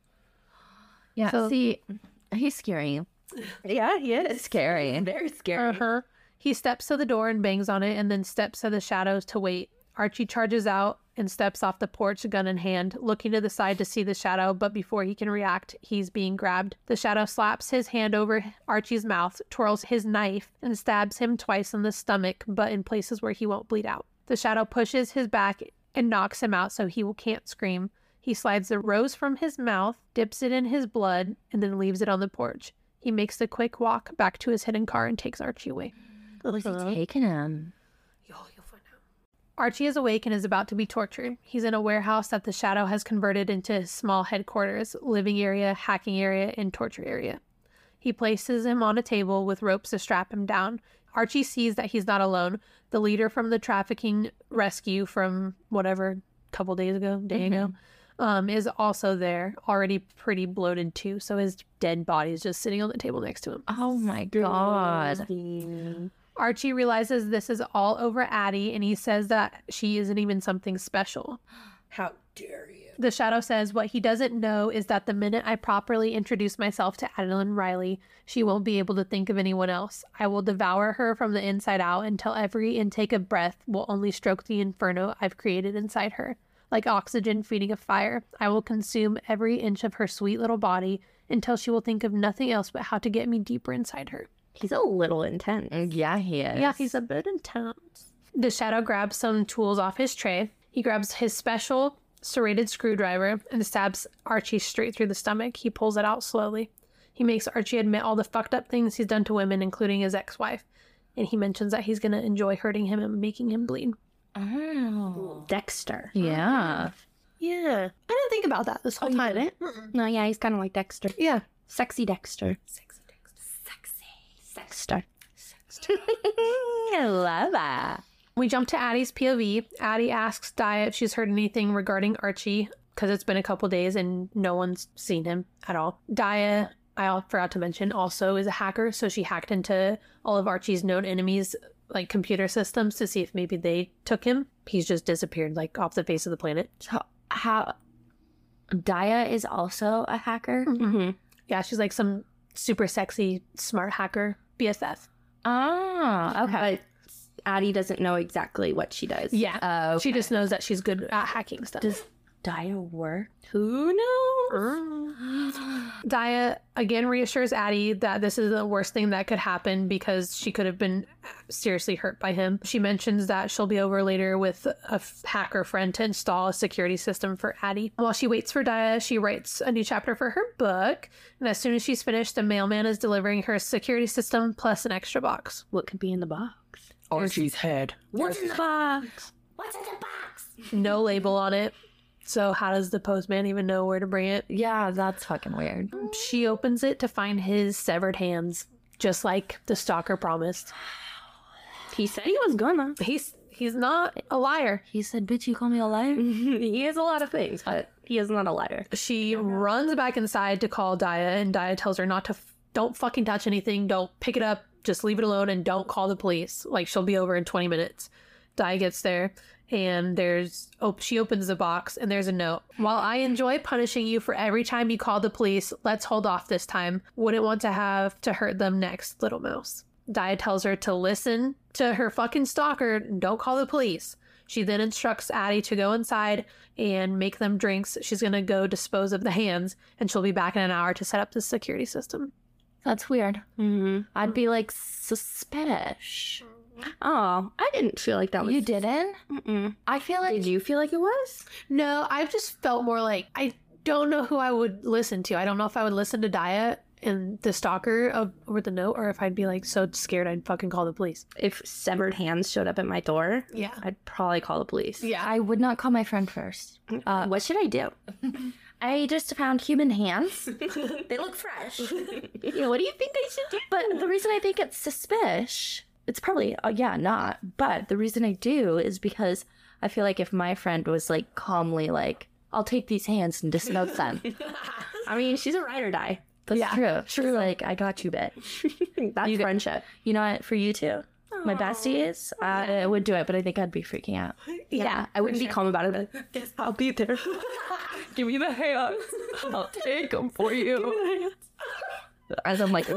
A: Yeah.
B: So-
A: see, he's scary.
C: Yeah, he is.
A: scary.
C: And very scary.
B: Uh-huh. He steps to the door and bangs on it and then steps to the shadows to wait. Archie charges out and steps off the porch, gun in hand, looking to the side to see the shadow, but before he can react, he's being grabbed. The shadow slaps his hand over Archie's mouth, twirls his knife, and stabs him twice in the stomach, but in places where he won't bleed out. The shadow pushes his back and knocks him out so he can't scream. He slides the rose from his mouth, dips it in his blood, and then leaves it on the porch. He makes the quick walk back to his hidden car and takes Archie away.
A: Where's he taking him?
B: Archie is awake and is about to be tortured. He's in a warehouse that the Shadow has converted into his small headquarters, living area, hacking area, and torture area. He places him on a table with ropes to strap him down. Archie sees that he's not alone. The leader from the trafficking rescue from whatever couple days ago, day mm-hmm. ago, um, is also there, already pretty bloated too. So his dead body is just sitting on the table next to him.
A: Oh my god.
B: Archie realizes this is all over Addie, and he says that she isn't even something special.
C: How dare you?
B: The shadow says what he doesn't know is that the minute I properly introduce myself to Adeline Riley, she won't be able to think of anyone else. I will devour her from the inside out until every intake of breath will only stroke the inferno I've created inside her. Like oxygen feeding a fire, I will consume every inch of her sweet little body until she will think of nothing else but how to get me deeper inside her.
C: He's a little intense.
A: Yeah, he is.
B: Yeah, he's a bit intense. The shadow grabs some tools off his tray. He grabs his special serrated screwdriver and stabs Archie straight through the stomach. He pulls it out slowly. He makes Archie admit all the fucked up things he's done to women, including his ex wife. And he mentions that he's going to enjoy hurting him and making him bleed.
A: Oh.
C: Dexter.
A: Yeah.
B: Yeah. I didn't think about that this whole time.
C: didn't? No, yeah, he's kind of like Dexter.
B: Yeah.
C: Sexy Dexter.
B: Sexy Dexter. Sexy.
C: Dexter.
A: I love that.
B: We jump to Addie's POV. Addie asks Di if she's heard anything regarding Archie because it's been a couple days and no one's seen him at all. Daya, I forgot to mention, also is a hacker, so she hacked into all of Archie's known enemies' like computer systems to see if maybe they took him. He's just disappeared like off the face of the planet.
A: So how Daya is also a hacker?
C: Mm-hmm.
B: Yeah, she's like some super sexy, smart hacker, BSF.
A: Oh, okay.
C: But Addie doesn't know exactly what she does.
B: Yeah,
A: Oh,
B: she just knows that she's good at hacking stuff.
C: Does Daya work? Who knows?
B: Daya again reassures Addie that this is the worst thing that could happen because she could have been seriously hurt by him. She mentions that she'll be over later with a f- hacker friend to install a security system for Addie. While she waits for Daya, she writes a new chapter for her book. And as soon as she's finished, the mailman is delivering her security system plus an extra box.
C: What could be in the box?
D: Archie's head.
C: What's in the box? What's in the box?
B: No label on it. So, how does the postman even know where to bring it?
A: yeah, that's fucking weird.
B: She opens it to find his severed hands, just like the stalker promised.
C: He said he was gonna.
B: He's he's not a liar.
A: He said, "Bitch, you call me a liar."
C: he is a lot of things, but he is not a liar.
B: She runs back inside to call Daya, and Daya tells her not to. F- don't fucking touch anything. Don't pick it up. Just leave it alone, and don't call the police. Like she'll be over in twenty minutes. Daya gets there, and there's oh she opens the box, and there's a note. While I enjoy punishing you for every time you call the police, let's hold off this time. Wouldn't want to have to hurt them next, little mouse. Daya tells her to listen to her fucking stalker. Don't call the police. She then instructs Addie to go inside and make them drinks. She's going to go dispose of the hands and she'll be back in an hour to set up the security system.
A: That's weird.
C: Mm-hmm.
A: I'd be like suspicious.
C: Oh, I didn't feel like that was.
A: You didn't?
C: Mm-mm.
A: I feel like
C: Did you feel like it was?
B: No, I've just felt more like I don't know who I would listen to. I don't know if I would listen to Daya and the stalker of over the note, or if I'd be like so scared I'd fucking call the police.
C: If severed hands showed up at my door,
B: Yeah.
C: I'd probably call the police.
B: Yeah.
A: I would not call my friend first.
C: Uh, what should I do?
A: I just found human hands. they look fresh.
C: Yeah, what do you think I should do?
A: But the reason I think it's suspicious, it's probably, uh, yeah, not. But the reason I do is because I feel like if my friend was like calmly like, I'll take these hands and disnote them.
C: I mean, she's a ride or die.
A: That's
B: Yeah,
A: true. True. Like, I got you, bitch.
C: That's
A: You
C: friendship.
A: You know what? For you too. My besties, I would do it, but I think I'd be freaking out.
C: Yeah, I wouldn't be calm about it. But guess I'll be there. Give me the hands. I'll take them for you.
A: As I'm like,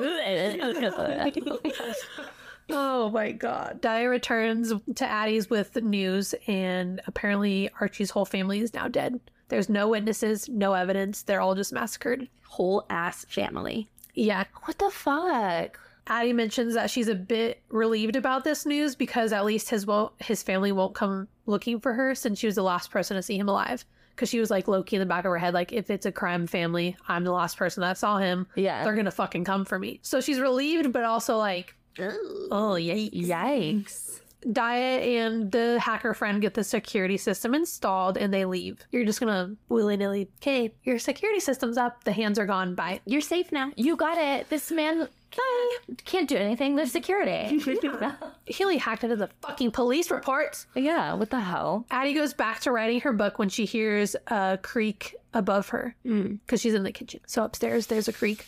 B: Oh my god. Daya returns to Addie's with news, and apparently Archie's whole family is now dead. There's no witnesses, no evidence. They're all just massacred.
C: Whole ass family.
B: Yeah.
A: what the fuck?
B: Addie mentions that she's a bit relieved about this news because at least his won't his family won't come looking for her since she was the last person to see him alive. Because she was like low key in the back of her head, like if it's a crime family, I'm the last person that saw him.
A: Yeah.
B: They're gonna fucking come for me. So she's relieved, but also like, oh yikes.
A: Yikes.
B: Daya and the hacker friend get the security system installed and they leave. You're just gonna willy nilly, okay, your security system's up, the hands are gone, bye.
C: You're safe now.
A: You got it. This man can't, can't do anything. There's security.
B: He only hacked into the fucking police reports.
A: yeah, what the hell?
B: Addie goes back to writing her book when she hears a creak above her mm. because she's in the kitchen. So upstairs, there's a creak.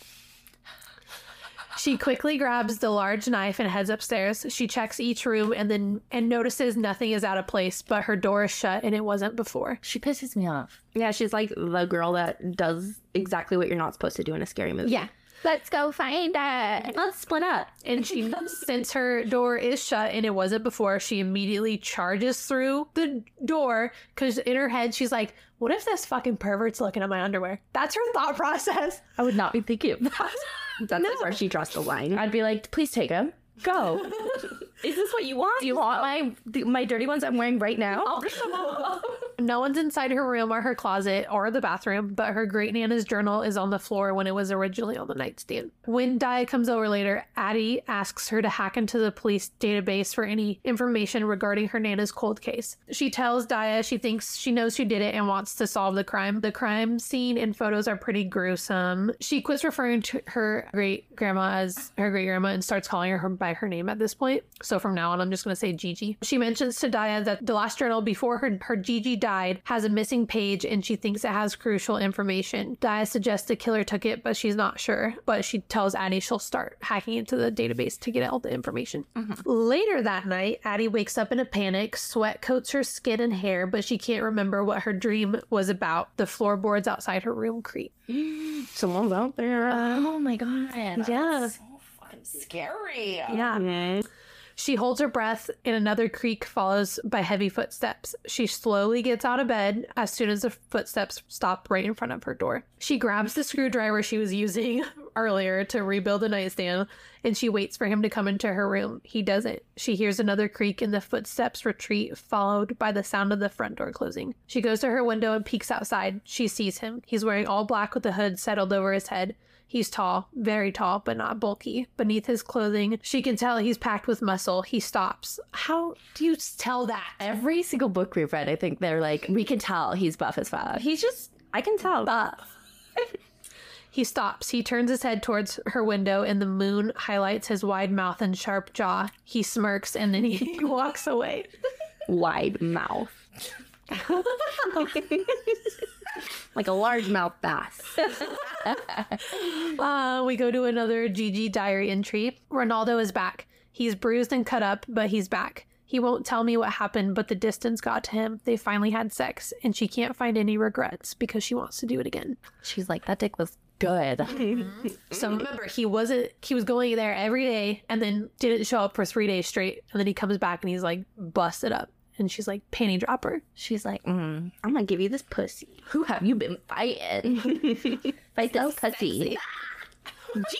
B: She quickly grabs the large knife and heads upstairs. She checks each room and then and notices nothing is out of place, but her door is shut and it wasn't before.
A: She pisses me off.
C: Yeah, she's like the girl that does exactly what you're not supposed to do in a scary movie.
A: Yeah. Let's go find it. Let's split up.
B: And she, since her door is shut and it wasn't before, she immediately charges through the door because in her head she's like, "What if this fucking pervert's looking at my underwear?" That's her thought process.
A: I would not be thinking of that.
C: That's like where she draws the line.
A: I'd be like, please take him. Go.
C: Is this what you want?
A: Do you want my my dirty ones I'm wearing right now?
B: No one's inside her room or her closet or the bathroom, but her great nana's journal is on the floor when it was originally on the nightstand. When Daya comes over later, Addie asks her to hack into the police database for any information regarding her nana's cold case. She tells Daya she thinks she knows who did it and wants to solve the crime. The crime scene and photos are pretty gruesome. She quits referring to her great grandma as her great grandma and starts calling her by her name at this point. So from now on, I'm just going to say Gigi. She mentions to Daya that the last journal before her, her Gigi died has a missing page and she thinks it has crucial information. Daya suggests the killer took it, but she's not sure. But she tells Addie she'll start hacking into the database to get all the information. Mm-hmm. Later that night, Addie wakes up in a panic. Sweat coats her skin and hair, but she can't remember what her dream was about. The floorboards outside her room creak.
C: Someone's out there.
A: Oh my god.
B: Yeah.
A: fucking scary.
B: Yeah. She holds her breath, and another creak follows by heavy footsteps. She slowly gets out of bed as soon as the footsteps stop right in front of her door. She grabs the screwdriver she was using earlier to rebuild the nightstand, and she waits for him to come into her room. He doesn't. She hears another creak, and the footsteps retreat, followed by the sound of the front door closing. She goes to her window and peeks outside. She sees him. He's wearing all black with the hood settled over his head. He's tall, very tall, but not bulky. Beneath his clothing, she can tell he's packed with muscle. He stops. How do you tell that?
A: Every single book we've read, I think they're like, we can tell he's buff as fuck.
C: He's just, I can tell.
B: Buff. He stops. He turns his head towards her window, and the moon highlights his wide mouth and sharp jaw. He smirks, and then he walks away.
C: Wide mouth. like a largemouth bass.
B: Uh, we go to another Gigi diary entry. Ronaldo is back. He's bruised and cut up, but he's back. He won't tell me what happened, but the distance got to him. They finally had sex, and she can't find any regrets because she wants to do it again.
A: She's like, that dick was good.
B: So remember, he wasn't, he was going there every day and then didn't show up for three days straight. And then he comes back and he's like busted up. And she's like, panty dropper.
A: She's like, mm,
C: I'm gonna give you this pussy.
A: who have you been fighting? Fight this pussy.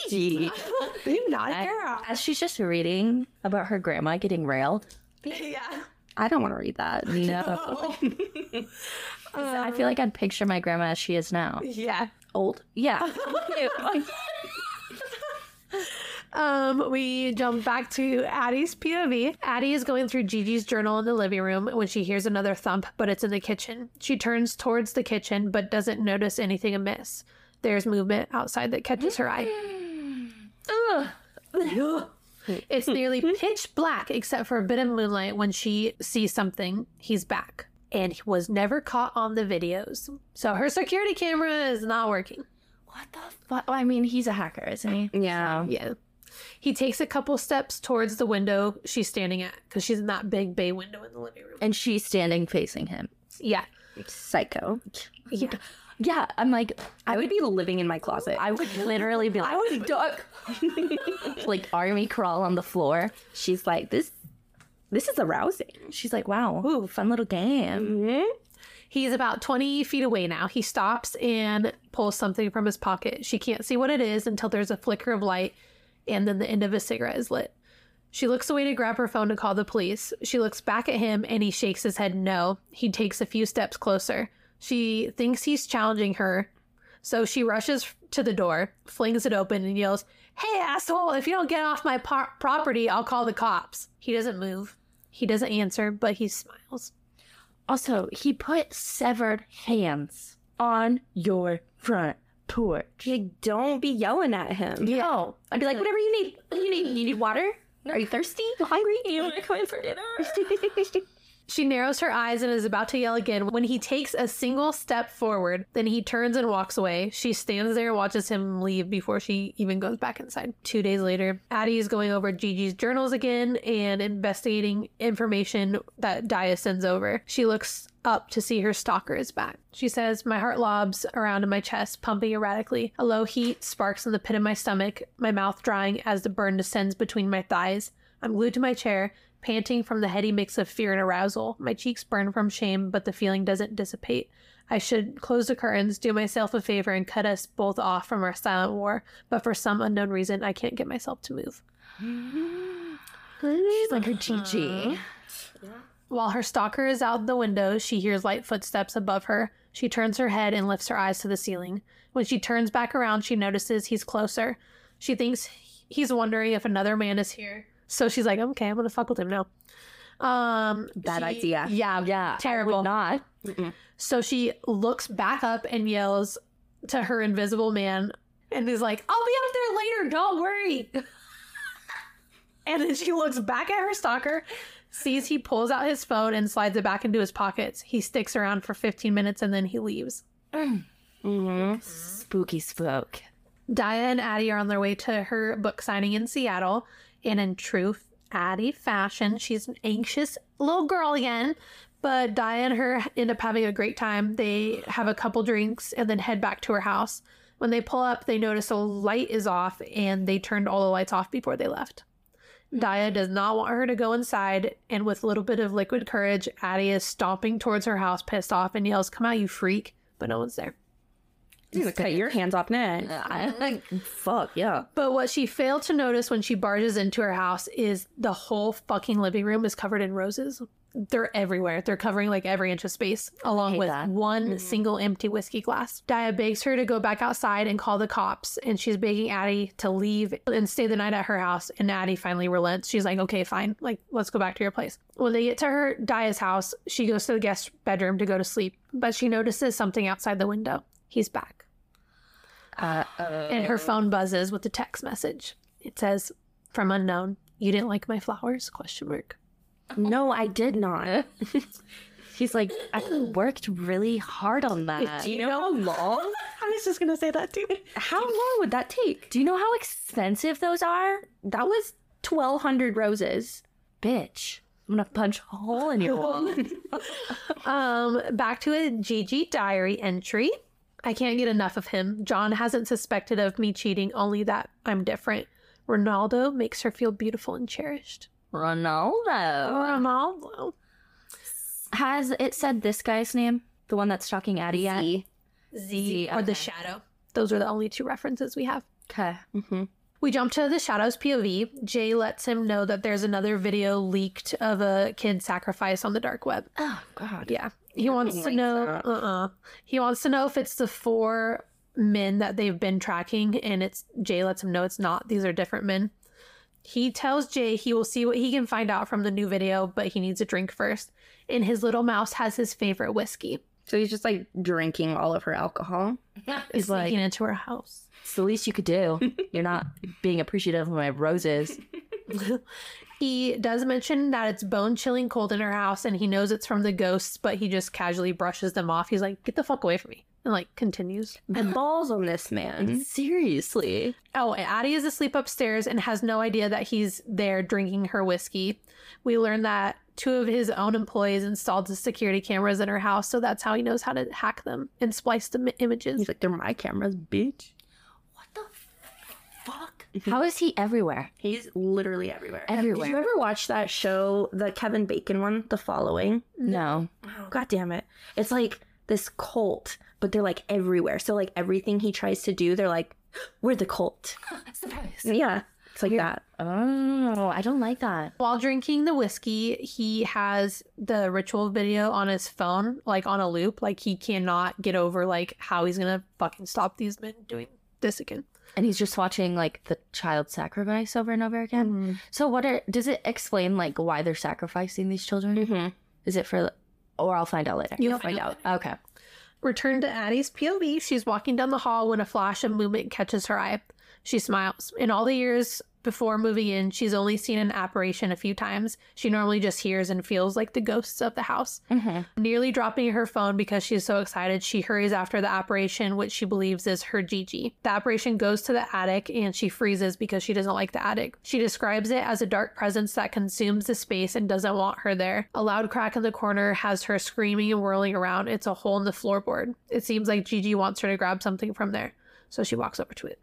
C: Gigi.
B: You not a
A: I- As she's just reading about her grandma getting railed,
B: Yeah.
C: I don't want to read that.
A: No. I feel like I'd picture my grandma as she is now.
B: Yeah.
A: Old? Yeah.
B: Um, we jump back to Addie's POV. Addie is going through Gigi's journal in the living room when she hears another thump, but it's in the kitchen. She turns towards the kitchen but doesn't notice anything amiss. There's movement outside that catches her eye.
A: Ugh.
B: It's nearly pitch black except for a bit of moonlight when she sees something. He's back. And he was never caught on the videos. So her security camera is not working.
A: What the fuck? I mean, he's a hacker, isn't he?
C: Yeah.
B: Yeah. He takes a couple steps towards the window she's standing at because she's in that big bay window in the living room.
A: And she's standing facing him.
B: Yeah.
C: Psycho.
B: Yeah.
A: Yeah, I'm like,
C: I would be living in my closet.
A: I would literally be like, I would duck. like army crawl on the floor.
C: She's like, this this is arousing.
A: She's like, wow, ooh, fun little game. Mm-hmm.
B: He's about 20 feet away now. He stops and pulls something from his pocket. She can't see what it is until there's a flicker of light and then the end of his cigarette is lit. She looks away to grab her phone to call the police. She looks back at him and he shakes his head no. He takes a few steps closer. She thinks he's challenging her, so she rushes to the door, flings it open, and yells, Hey, asshole, if you don't get off my par- property, I'll call the cops. He doesn't move. He doesn't answer, but he smiles.
A: Also, he put severed hands on your front porch.
C: Like, don't be yelling at him.
A: No.
C: I'd be like, whatever you need. You need you need water? Are you thirsty? You hungry?
A: You want to come in for dinner?
B: She narrows her eyes and is about to yell again when he takes a single step forward. Then he turns and walks away. She stands there and watches him leave before she even goes back inside. Two days later, Addie is going over Gigi's journals again and investigating information that Daya sends over. She looks up to see her stalker is back. She says, My heart lobs around in my chest, pumping erratically. A low heat sparks in the pit of my stomach, my mouth drying as the burn descends between my thighs. I'm glued to my chair, panting from the heady mix of fear and arousal. My cheeks burn from shame, but the feeling doesn't dissipate. I should close the curtains, do myself a favor, and cut us both off from our silent war, but for some unknown reason, I can't get myself to move.
A: She's like her Gigi.
B: While her stalker is out the window, she hears light footsteps above her. She turns her head and lifts her eyes to the ceiling. When she turns back around, she notices he's closer. She thinks he's wondering if another man is here. So she's like, okay, I'm gonna fuck with him now. Um,
C: Bad
B: she-
C: idea.
B: Yeah,
A: Yeah.
B: Terrible.
A: I would not.
B: So she looks back up and yells to her invisible man and is like, I'll be out there later, don't worry. and then she looks back at her stalker, sees he pulls out his phone and slides it back into his pockets. He sticks around for 15 minutes and then he leaves.
A: Spooky spook.
B: Daya and Addie are on their way to her book signing in Seattle. And in true Addie fashion, she's an anxious little girl again. But Daya and her end up having a great time. They have a couple drinks and then head back to her house. When they pull up, they notice a light is off and they turned all the lights off before they left. Daya does not want her to go inside, and with a little bit of liquid courage, Addie is stomping towards her house, pissed off, and yells, Come out, you freak! But no one's there.
C: You're gonna cut your hands off next.
A: I like, fuck, yeah.
B: But what she failed to notice when she barges into her house is the whole fucking living room is covered in roses. They're everywhere. They're covering like every inch of space, along with
A: that.
B: one mm-hmm. single empty whiskey glass. Daya begs her to go back outside and call the cops, and she's begging Addie to leave and stay the night at her house. And Addie finally relents. She's like, okay, fine. Like, let's go back to your place. When they get to her Daya's house, she goes to the guest bedroom to go to sleep, but she notices something outside the window. He's back
A: Uh,
B: and her phone buzzes with a text message. It says, "From unknown, you didn't like my flowers?" Question mark.
C: No, I did not.
A: She's like, I worked really hard on that.
C: Do you know how long?
A: I was just gonna say that too.
C: How long would that take?
A: Do you know how expensive those are?
C: That was twelve hundred roses.
A: Bitch. I'm gonna punch a hole in your wall.
B: Um, back to a Gigi diary entry. I can't get enough of him. John hasn't suspected of me cheating, only that I'm different. Ronaldo makes her feel beautiful and cherished.
A: Ronaldo.
B: Ronaldo.
A: Has it said this guy's name? The one that's stalking Addie yet?
C: See?
B: Z,
A: Z,
B: or the shadow. Those are the only two references we have.
A: Okay.
C: Mm-hmm.
B: We jump to the Shadows POV. Jay lets him know that there's another video leaked of a kid sacrifice on the dark web.
A: Oh God.
B: Yeah. He wants to
C: like
B: know
C: that.
B: uh-uh. He wants to know if it's the four men that they've been tracking and it's Jay lets him know it's not. These are different men. He tells Jay he will see what he can find out from the new video, but he needs a drink first. And his little mouse has his favorite whiskey.
C: So he's just like drinking all of her alcohol.
A: He's like,
B: Sneaking into her house.
A: it's the least you could do. You're not being appreciative of my roses.
B: He does mention that it's bone chilling cold in her house and he knows it's from the ghosts, but he just casually brushes them off. He's like, get the fuck away from me. And like continues.
C: The balls on this man. Mm-hmm.
A: Seriously.
B: Oh, and Addie is asleep upstairs and has no idea that he's there drinking her whiskey. We learn that two of his own employees installed the security cameras in her house, so that's how he knows how to hack them and splice the images.
C: He's like, they're my cameras, bitch.
A: What the fuck? Mm-hmm. How is he everywhere?
C: He's literally everywhere.
A: Everywhere.
C: Did you ever watch that show, the Kevin Bacon one, The Following?
A: No.
C: Oh, God damn it. It's like this cult, but they're like everywhere. So, like, everything he tries to do, they're like, we're the cult.
A: Surprise.
C: Yeah. It's like that.
A: Oh, I don't like that.
B: While drinking the whiskey, he has the ritual video on his phone, like on a loop. Like he cannot get over like how he's gonna fucking stop these men doing this again.
A: And he's just watching like the child sacrifice over and over again. So what are does it explain like why they're sacrificing these children?
C: Mm-hmm.
A: Is it for or I'll find out later.
B: You'll find out.
A: Okay.
B: Return to Addie's POV. She's walking down the hall when a flash of movement catches her eye. She smiles. In all the years before moving in, she's only seen an apparition a few times. She normally just hears and feels like the ghosts of the house.
A: Mm-hmm.
B: Nearly dropping her phone because she's so excited, she hurries after the apparition, which she believes is her Gigi. The apparition goes to the attic and she freezes because she doesn't like the attic. She describes it as a dark presence that consumes the space and doesn't want her there. A loud crack in the corner has her screaming and whirling around. It's a hole in the floorboard. It seems like Gigi wants her to grab something from there, so she walks over to it.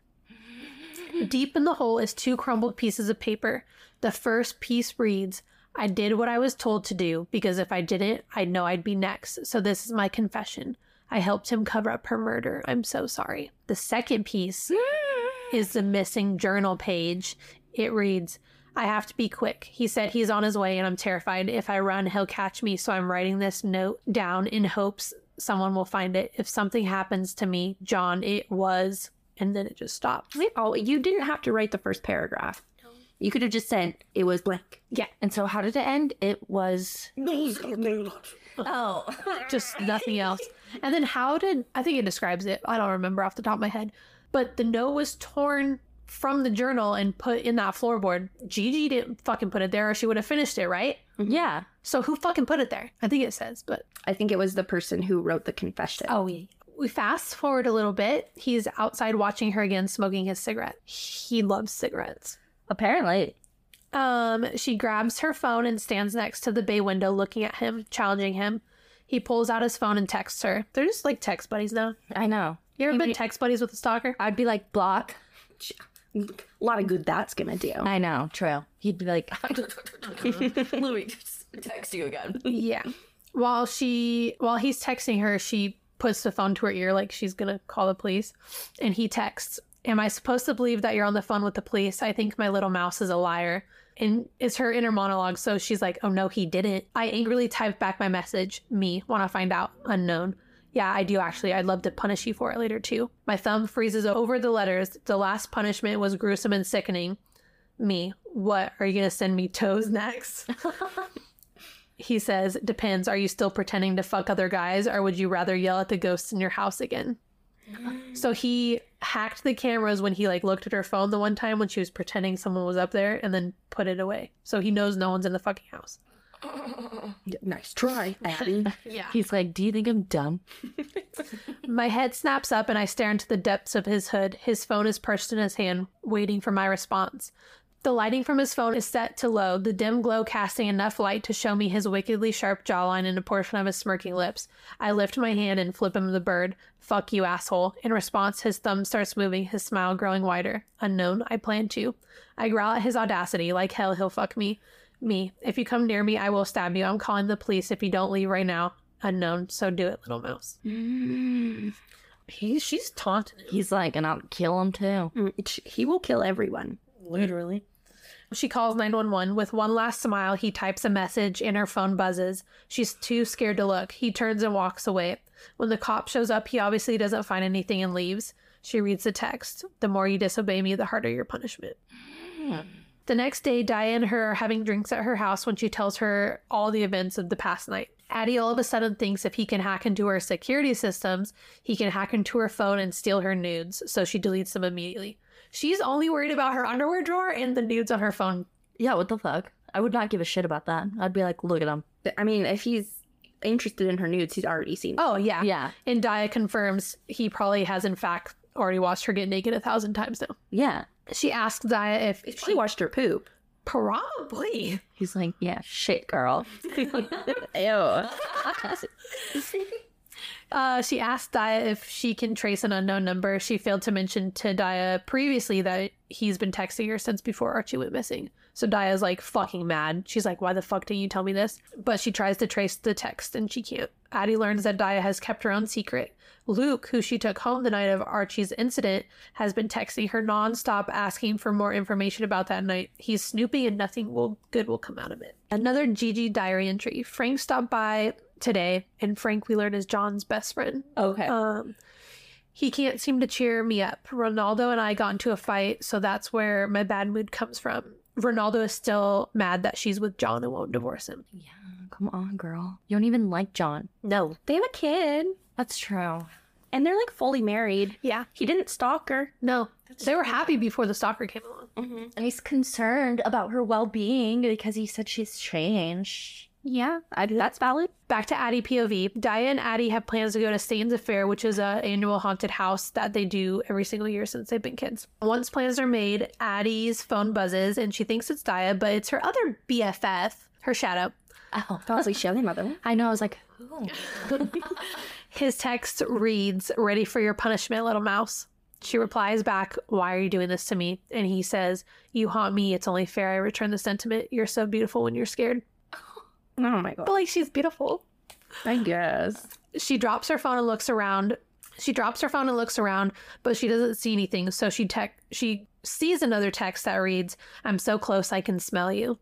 B: Deep in the hole is two crumbled pieces of paper. The first piece reads, I did what I was told to do because if I didn't, I'd know I'd be next. So this is my confession. I helped him cover up her murder. I'm so sorry. The second piece is the missing journal page. It reads, I have to be quick. He said he's on his way and I'm terrified. If I run, he'll catch me. So I'm writing this note down in hopes someone will find it. If something happens to me, John, it was. And then it just stops.
C: Oh, you didn't have to write the first paragraph. No. You could have just said it was blank.
B: Yeah,
A: And so how did it end? It was Oh.
B: just nothing else. And then how did I think it describes it? I don't remember off the top of my head. But the note was torn from the journal and put in that floorboard. Gigi didn't fucking put it there or she would have finished it, right? Mm-hmm.
A: yeah.
B: So who fucking put it there? I think it says, but
C: I think it was the person who wrote the confession.
B: oh yeah. We fast forward a little bit. He's outside watching her again smoking his cigarette. He loves cigarettes.
A: Apparently.
B: Um, she grabs her phone and stands next to the bay window looking at him, challenging him. He pulls out his phone and texts her. They're just like text buddies now.
A: I know.
B: You ever been
A: Maybe-
B: text buddies with a stalker?
A: I'd be like block.
C: A lot of good that's gonna do.
A: I know. True. He'd be like Let me text you again.
B: Yeah. While she while he's texting her, she puts the phone to her ear like she's gonna call the police. And he texts, Am I supposed to believe that you're on the phone with the police? I think my little mouse is a liar. And it's her inner monologue, so she's like, Oh no, he didn't. I angrily type back my message, me, wanna find out, unknown. Yeah, I do actually. I'd love to punish you for it later too. My thumb freezes over the letters. The last punishment was gruesome and sickening. Me, what? Are you gonna send me toes next? He says, Depends. Are you still pretending to fuck other guys, or would you rather yell at the ghosts in your house again? So he hacked the cameras when he like looked at her phone the one time when she was pretending someone was up there and then put it away. So he knows no one's in the fucking house.
C: Nice try, Abby.
B: Yeah.
A: He's like, Do you think I'm dumb?
B: My head snaps up and I stare into the depths of his hood. His phone is perched in his hand, waiting for my response. The lighting from his phone is set to low, the dim glow casting enough light to show me his wickedly sharp jawline and a portion of his smirking lips. I lift my hand and flip him the bird. Fuck you, asshole. In response, his thumb starts moving, his smile growing wider. Unknown, I plan to. I growl at his audacity, like hell he'll fuck me. Me. If you come near me, I will stab you. I'm calling the police if you don't leave right now. Unknown, so do it, little mouse. He, she's taunting him.
A: He's like, and I'll kill him too.
C: Mm, He will kill everyone.
B: Literally. She calls 911. With one last smile, he types a message and her phone buzzes. She's too scared to look. He turns and walks away. When the cop shows up, he obviously doesn't find anything and leaves. She reads the text The more you disobey me, the harder your punishment. The next day, Daya and her are having drinks at her house when she tells her all the events of the past night. Addie all of a sudden thinks if he can hack into her security systems, he can hack into her phone and steal her nudes, so she deletes them immediately. She's only worried about her underwear drawer and the nudes on her phone.
A: Yeah, what the fuck? I would not give a shit about that. I'd be like, look at him.
C: I mean, if he's interested in her nudes, he's already seen.
B: Oh, yeah.
A: Yeah,
B: And Daya confirms he probably has, in fact, already watched her get naked a thousand times now.
A: yeah.
B: She asks Daya if
C: He's
B: she
C: probably watched her poop.
B: probably.
A: He's like, yeah, shit, girl.
C: Ew.
B: Uh, she asked Daya if she can trace an unknown number. She failed to mention to Daya previously that he's been texting her since before Archie went missing. So Daya's like fucking mad. She's like, why the fuck didn't you tell me this? But she tries to trace the text and she can't. Addie learns that Daya has kept her own secret. Luke, who she took home the night of Archie's incident, has been texting her nonstop asking for more information about that night. He's snooping and nothing will good will come out of it. Another Gigi diary entry. Frank stopped by today, and Frank we learned is John's best friend.
C: Okay.
B: Um, he can't seem to cheer me up. Ronaldo and I got into a fight, so that's where my bad mood comes from. Ronaldo is still mad that she's with John and won't divorce him.
A: Yeah, come on, girl. You don't even like John.
B: No.
C: they have a kid,
A: That's true.
C: and they're like fully married.
B: Yeah.
C: He didn't stalk her.
B: No. They were happy before the stalker came along.
A: And he's concerned about her well being because he said she's changed.
C: Yeah, I, that's valid.
B: Back to Addie POV. Daya and Addie have plans to go to Satan's Affair, which is a annual haunted house that they do every single year since they've been kids. Once plans are made, Addie's phone buzzes and she thinks it's Daya, but it's her other BFF, her shadow.
A: Oh,
C: I was like, Shelly, mother.
A: I know. I was like, who? Oh.
B: His text reads, Ready for your punishment, little mouse. She replies back, Why are you doing this to me? And he says, You haunt me. It's only fair I return the sentiment. You're so beautiful when you're scared.
C: Oh my god.
B: But like, she's beautiful.
C: I guess.
B: She drops her phone and looks around. She drops her phone and looks around, but she doesn't see anything. So she tech she sees another text that reads, I'm so close I can smell you.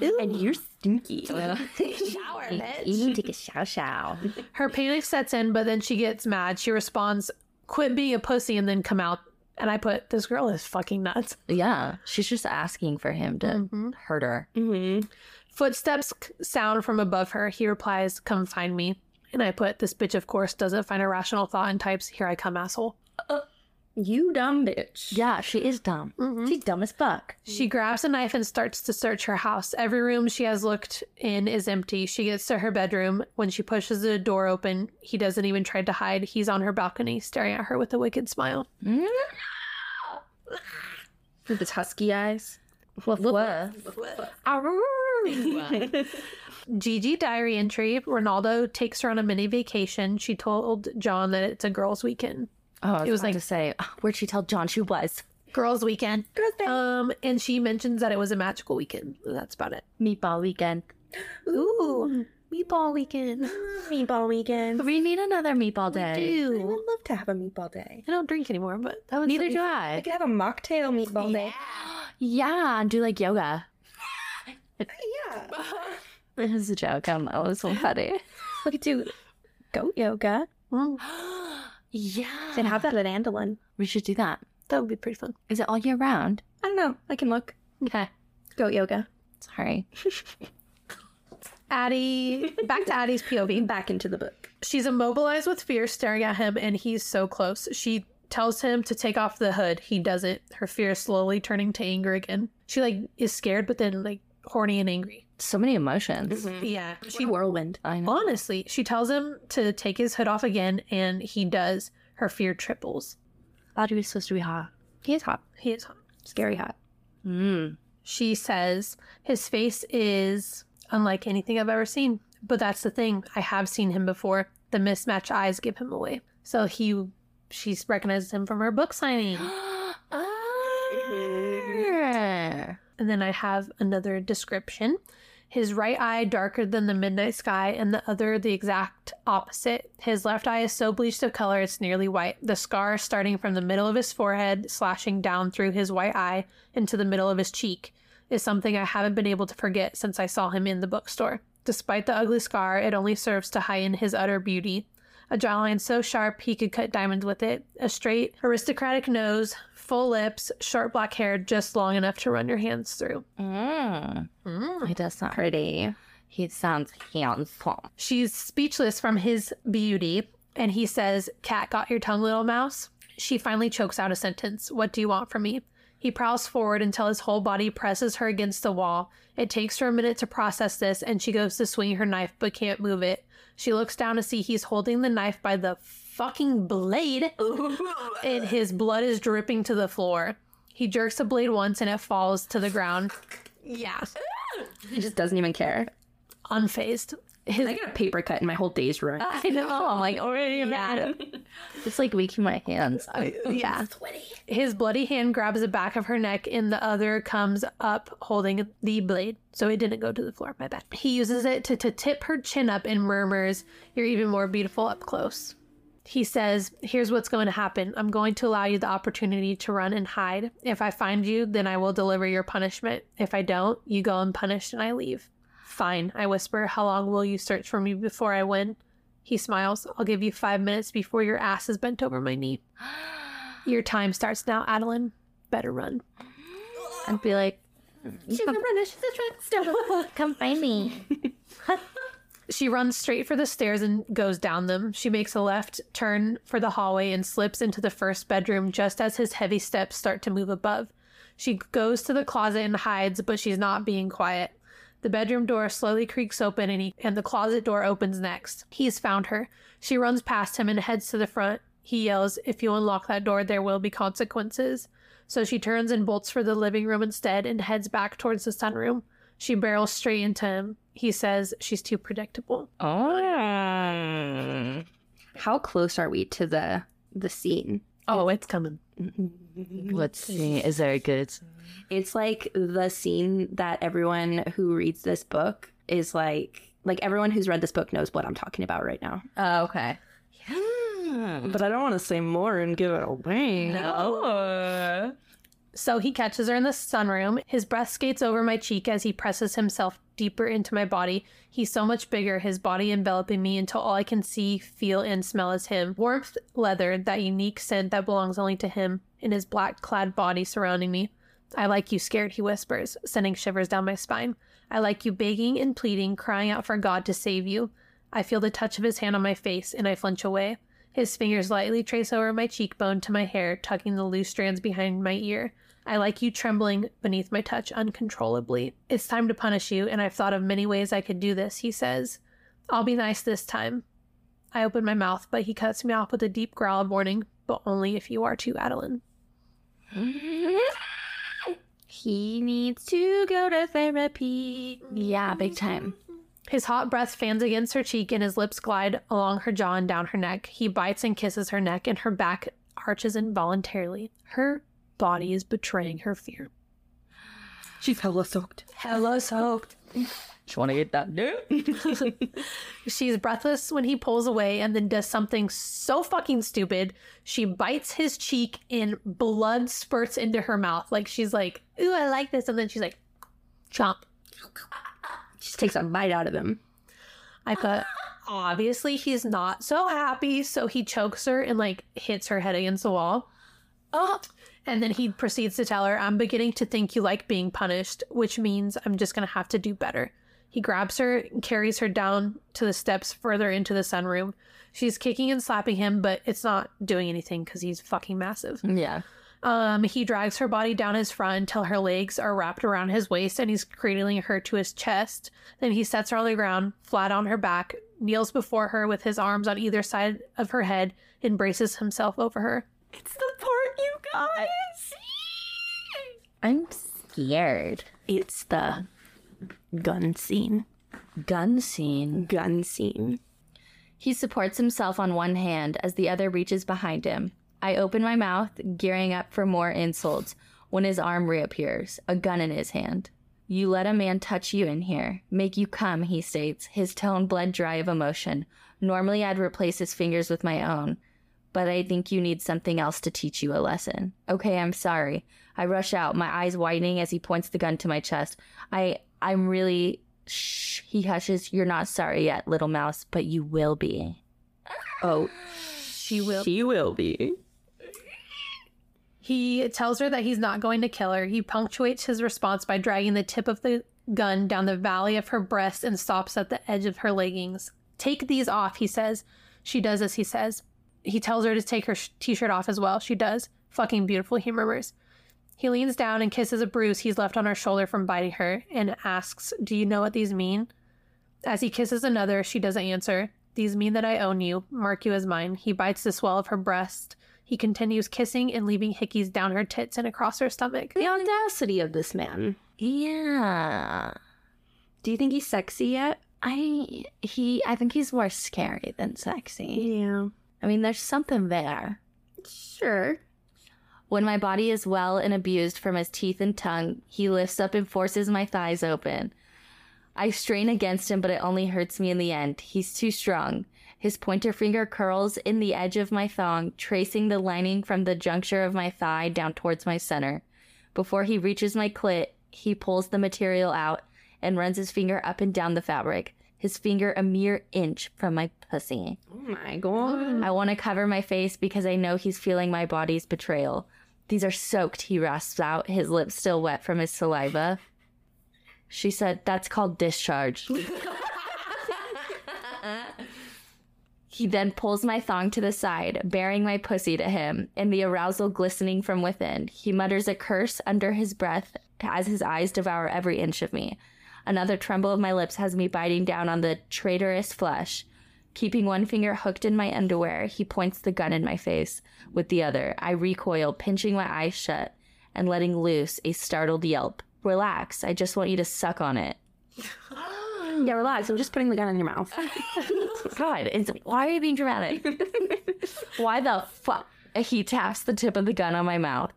C: And you're stinky.
B: Shower, bitch.
C: You need to take a shower shower.
B: Her panic sets in, but then she gets mad. She responds, Quit being a pussy and then come out. And I put, This girl is fucking nuts.
A: Yeah, she's just asking for him to
B: Mhm.
A: hurt her.
C: Mm-hmm.
B: Footsteps sound from above her. He replies, Come find me. And I put, This bitch, of course, doesn't find a rational thought and types, Here I come, asshole.
C: You dumb bitch.
A: Yeah, she is dumb. Mm-hmm. She's dumb as fuck.
B: She grabs a knife and starts to search her house. Every room she has looked in is empty. She gets to her bedroom. When she pushes the door open, he doesn't even try to hide. He's on her balcony, staring at her with a wicked smile. Mm-hmm.
C: With his husky eyes.
A: Woof, woof.
B: Gigi diary entry Ronaldo takes her on a mini vacation. She told John that it's a girls' weekend.
A: Oh, I was,
B: It was like-
A: to say, where'd she tell John she was?
B: Girls' weekend.
C: Girls' day.
B: Um, and she mentions that it was a magical weekend. That's about it.
A: Meatball weekend.
B: Ooh, meatball weekend.
C: meatball weekend.
A: We need another meatball day.
C: I would love to have a meatball day.
B: I don't drink anymore, but that was
A: Neither do
C: I
A: I.
C: could have a mocktail meatball day.
A: Yeah, and do like yoga.
C: Yeah.
A: It was a joke. I don't know. It was so funny.
C: We could do goat yoga.
A: Yeah.
C: And have that at Andelin.
A: We should do that.
B: that would be pretty fun.
A: Is it all year round?
C: I don't know. I can look.
A: Okay.
C: Goat yoga.
A: Sorry.
B: Addie, back to Addie's POV.
C: Back into the book.
B: She's immobilized with fear, staring at him, and he's so close. She tells him to take off the hood. He doesn't. Her fear is slowly turning to anger again. She like is scared, but then like horny and angry.
A: So many emotions. Mm-hmm.
B: Yeah.
C: She whirlwind.
A: I know.
B: Honestly, she tells him to take his hood off again, and he does. Her fear triples.
A: thought he was supposed to be hot.
C: He is hot.
B: He is hot.
C: Scary hot.
A: Mm.
B: She says his face is unlike anything I've ever seen. But that's the thing. I have seen him before. The mismatched eyes give him away. So he, she recognizes him from her book signing.
A: Ah. Mm-hmm.
B: And then I have another description. His right eye darker than the midnight sky, and the other the exact opposite. His left eye is so bleached of color it's nearly white. The scar starting from the middle of his forehead, slashing down through his white eye into the middle of his cheek, is something I haven't been able to forget since I saw him in the bookstore. Despite the ugly scar, it only serves to heighten his utter beauty. A jawline so sharp he could cut diamonds with it, a straight, aristocratic nose, full lips, short black hair just long enough to run your hands through.
A: Mm. He does sound
C: Pretty.
A: He sounds handsome.
B: She's speechless from his beauty, and he says, Cat, got your tongue, little mouse? She finally chokes out a sentence. What do you want from me? He prowls forward until his whole body presses her against the wall. It takes her a minute to process this, and she goes to swing her knife but can't move it. She looks down to see he's holding the knife by the fucking blade, and his blood is dripping to the floor. He jerks the blade once and it falls to the ground. Yeah,
C: He just doesn't even care.
B: unfazed. His
C: I get a paper cut in my whole day's run.
A: I know. I'm like already mad. It's like weaking my hands.
B: Oh, yeah. His bloody hand grabs the back of her neck and the other comes up holding the blade. So it didn't go to the floor, my bad. He uses it to, to tip her chin up and murmurs, You're even more beautiful up close. He says, Here's what's going to happen. I'm going to allow you the opportunity to run and hide. If I find you, then I will deliver your punishment. If I don't, you go unpunished and I leave. Fine, I whisper. How long will you search for me before I win? He smiles. I'll give you five minutes before your ass is bent over my knee. Your time starts now, Adeline. Better run.
A: I'd be like,
C: She's a runner. She's a track star.
A: come find me.
B: She runs straight for the stairs and goes down them. She makes a left turn for the hallway and slips into the first bedroom just as his heavy steps start to move above. She goes to the closet and hides, but she's not being quiet. The bedroom door slowly creaks open and, he, and the closet door opens next. He's found her. She runs past him and heads to the front. He yells, If you unlock that door, there will be consequences. So she turns and bolts for the living room instead and heads back towards the sunroom. She barrels straight into him. He says she's too predictable.
C: Oh. How close are we to the the scene?
B: Oh, it's coming. Mm-hmm.
A: Let's see. Is there a good?
C: It's like the scene that everyone who reads this book is like like everyone who's read this book knows what I'm talking about right now.
A: Oh, okay. Hmm.
D: But I don't want to say more and give it away.
A: No.
B: So he catches her in the sunroom. His breath skates over my cheek as he presses himself deeper into my body. He's so much bigger, his body enveloping me until all I can see, feel, and smell is him. Warmth, leather, that unique scent that belongs only to him, in his black clad body surrounding me. I like you scared, he whispers, sending shivers down my spine. I like you begging and pleading, crying out for God to save you. I feel the touch of his hand on my face, and I flinch away. His fingers lightly trace over my cheekbone to my hair, tucking the loose strands behind my ear. I like you trembling beneath my touch uncontrollably. It's time to punish you, and I've thought of many ways I could do this, he says. I'll be nice this time. I open my mouth, but he cuts me off with a deep growl of warning, but only if you are too, Adeline.
C: He needs to go to therapy.
A: Yeah, big time.
B: His hot breath fans against her cheek and his lips glide along her jaw and down her neck. He bites and kisses her neck, and her back arches involuntarily. Her body is betraying her fear.
D: She's hella soaked.
B: Hella soaked.
A: Just want to get that dude.
B: She's breathless when he pulls away and then does something so fucking stupid. She bites his cheek and blood spurts into her mouth. Like she's like, ooh, I like this. And then she's like, chomp.
C: Just takes a bite out of him.
B: I thought, obviously he's not so happy. So he chokes her and like hits her head against the wall.
A: Oh,
B: And then he proceeds to tell her, I'm beginning to think you like being punished, which means I'm just going to have to do better. He grabs her and carries her down to the steps further into the sunroom. She's kicking and slapping him, but it's not doing anything because he's fucking massive.
A: yeah.
B: Um, he drags her body down his front until her legs are wrapped around his waist and he's cradling her to his chest. Then he sets her on the ground, flat on her back, kneels before her with his arms on either side of her head, and braces himself over her.
D: It's the part you guys.
A: I'm scared.
D: It's the gun scene.
A: Gun scene.
D: Gun scene.
A: He supports himself on one hand as the other reaches behind him. I open my mouth, gearing up for more insults, when his arm reappears, a gun in his hand. You let a man touch you in here, make you come, he states, his tone bled dry of emotion. Normally I'd replace his fingers with my own, but I think you need something else to teach you a lesson. Okay, I'm sorry. I rush out, my eyes widening as he points the gun to my chest. I I'm really shh he hushes, You're not sorry yet, little mouse, but you will be.
D: Oh,
B: She will.
D: she will be.
B: He tells her that he's not going to kill her. He punctuates his response by dragging the tip of the gun down the valley of her breast and stops at the edge of her leggings. Take these off, he says. She does as he says. He tells her to take her sh- t shirt off as well. She does. Fucking beautiful, he murmurs. He leans down and kisses a bruise he's left on her shoulder from biting her and asks, Do you know what these mean? As he kisses another, she doesn't answer. These mean that I own you, mark you as mine. He bites the swell of her breast. He continues kissing and leaving hickeys down her tits and across her stomach.
C: The audacity of this man.
A: Yeah.
C: Do you think he's sexy yet?
A: I he I think he's more scary than sexy.
C: Yeah.
A: I mean there's something there.
C: Sure.
A: When my body is well and abused from his teeth and tongue, he lifts up and forces my thighs open. I strain against him, but it only hurts me in the end. He's too strong. His pointer finger curls in the edge of my thong, tracing the lining from the juncture of my thigh down towards my center. Before he reaches my clit, he pulls the material out and runs his finger up and down the fabric, his finger a mere inch from my pussy.
C: Oh my god.
A: I want to cover my face because I know he's feeling my body's betrayal. These are soaked, he rasps out, his lips still wet from his saliva. She said, That's called discharge. he then pulls my thong to the side, bearing my pussy to him, and the arousal glistening from within. He mutters a curse under his breath as his eyes devour every inch of me. Another tremble of my lips has me biting down on the traitorous flesh. Keeping one finger hooked in my underwear, he points the gun in my face. With the other, I recoil, pinching my eyes shut and letting loose a startled yelp. Relax, I just want you to suck on it.
C: Yeah, relax. I'm just putting the gun in your mouth.
A: God, it's, why are you being dramatic? why the fuck? He taps the tip of the gun on my mouth,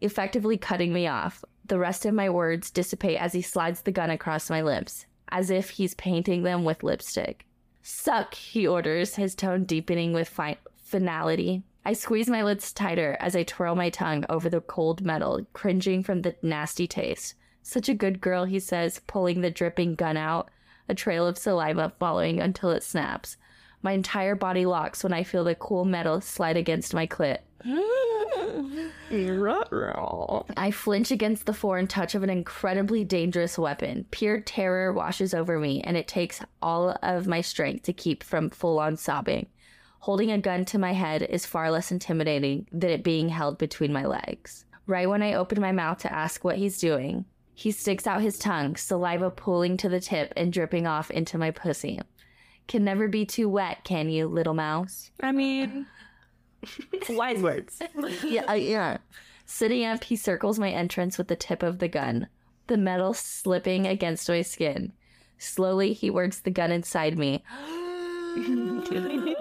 A: effectively cutting me off. The rest of my words dissipate as he slides the gun across my lips, as if he's painting them with lipstick. Suck, he orders, his tone deepening with fi- finality. I squeeze my lips tighter as I twirl my tongue over the cold metal, cringing from the nasty taste. Such a good girl, he says, pulling the dripping gun out, a trail of saliva following until it snaps. My entire body locks when I feel the cool metal slide against my clit. Mm. I flinch against the foreign touch of an incredibly dangerous weapon. Pure terror washes over me, and it takes all of my strength to keep from full on sobbing. Holding a gun to my head is far less intimidating than it being held between my legs. Right when I open my mouth to ask what he's doing, he sticks out his tongue, saliva pooling to the tip and dripping off into my pussy. Can never be too wet, can you, little mouse?
C: I mean, wise words.
A: yeah, uh, yeah. Sitting up, he circles my entrance with the tip of the gun, the metal slipping against my skin. Slowly, he works the gun inside me,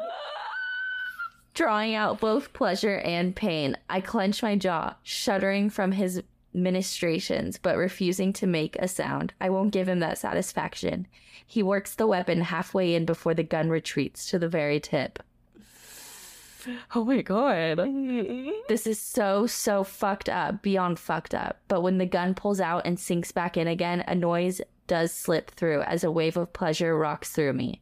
A: drawing out both pleasure and pain. I clench my jaw, shuddering from his ministrations, but refusing to make a sound. I won't give him that satisfaction. He works the weapon halfway in before the gun retreats to the very tip.
D: Oh my god.
A: This is so, so fucked up, beyond fucked up. But when the gun pulls out and sinks back in again, a noise does slip through as a wave of pleasure rocks through me.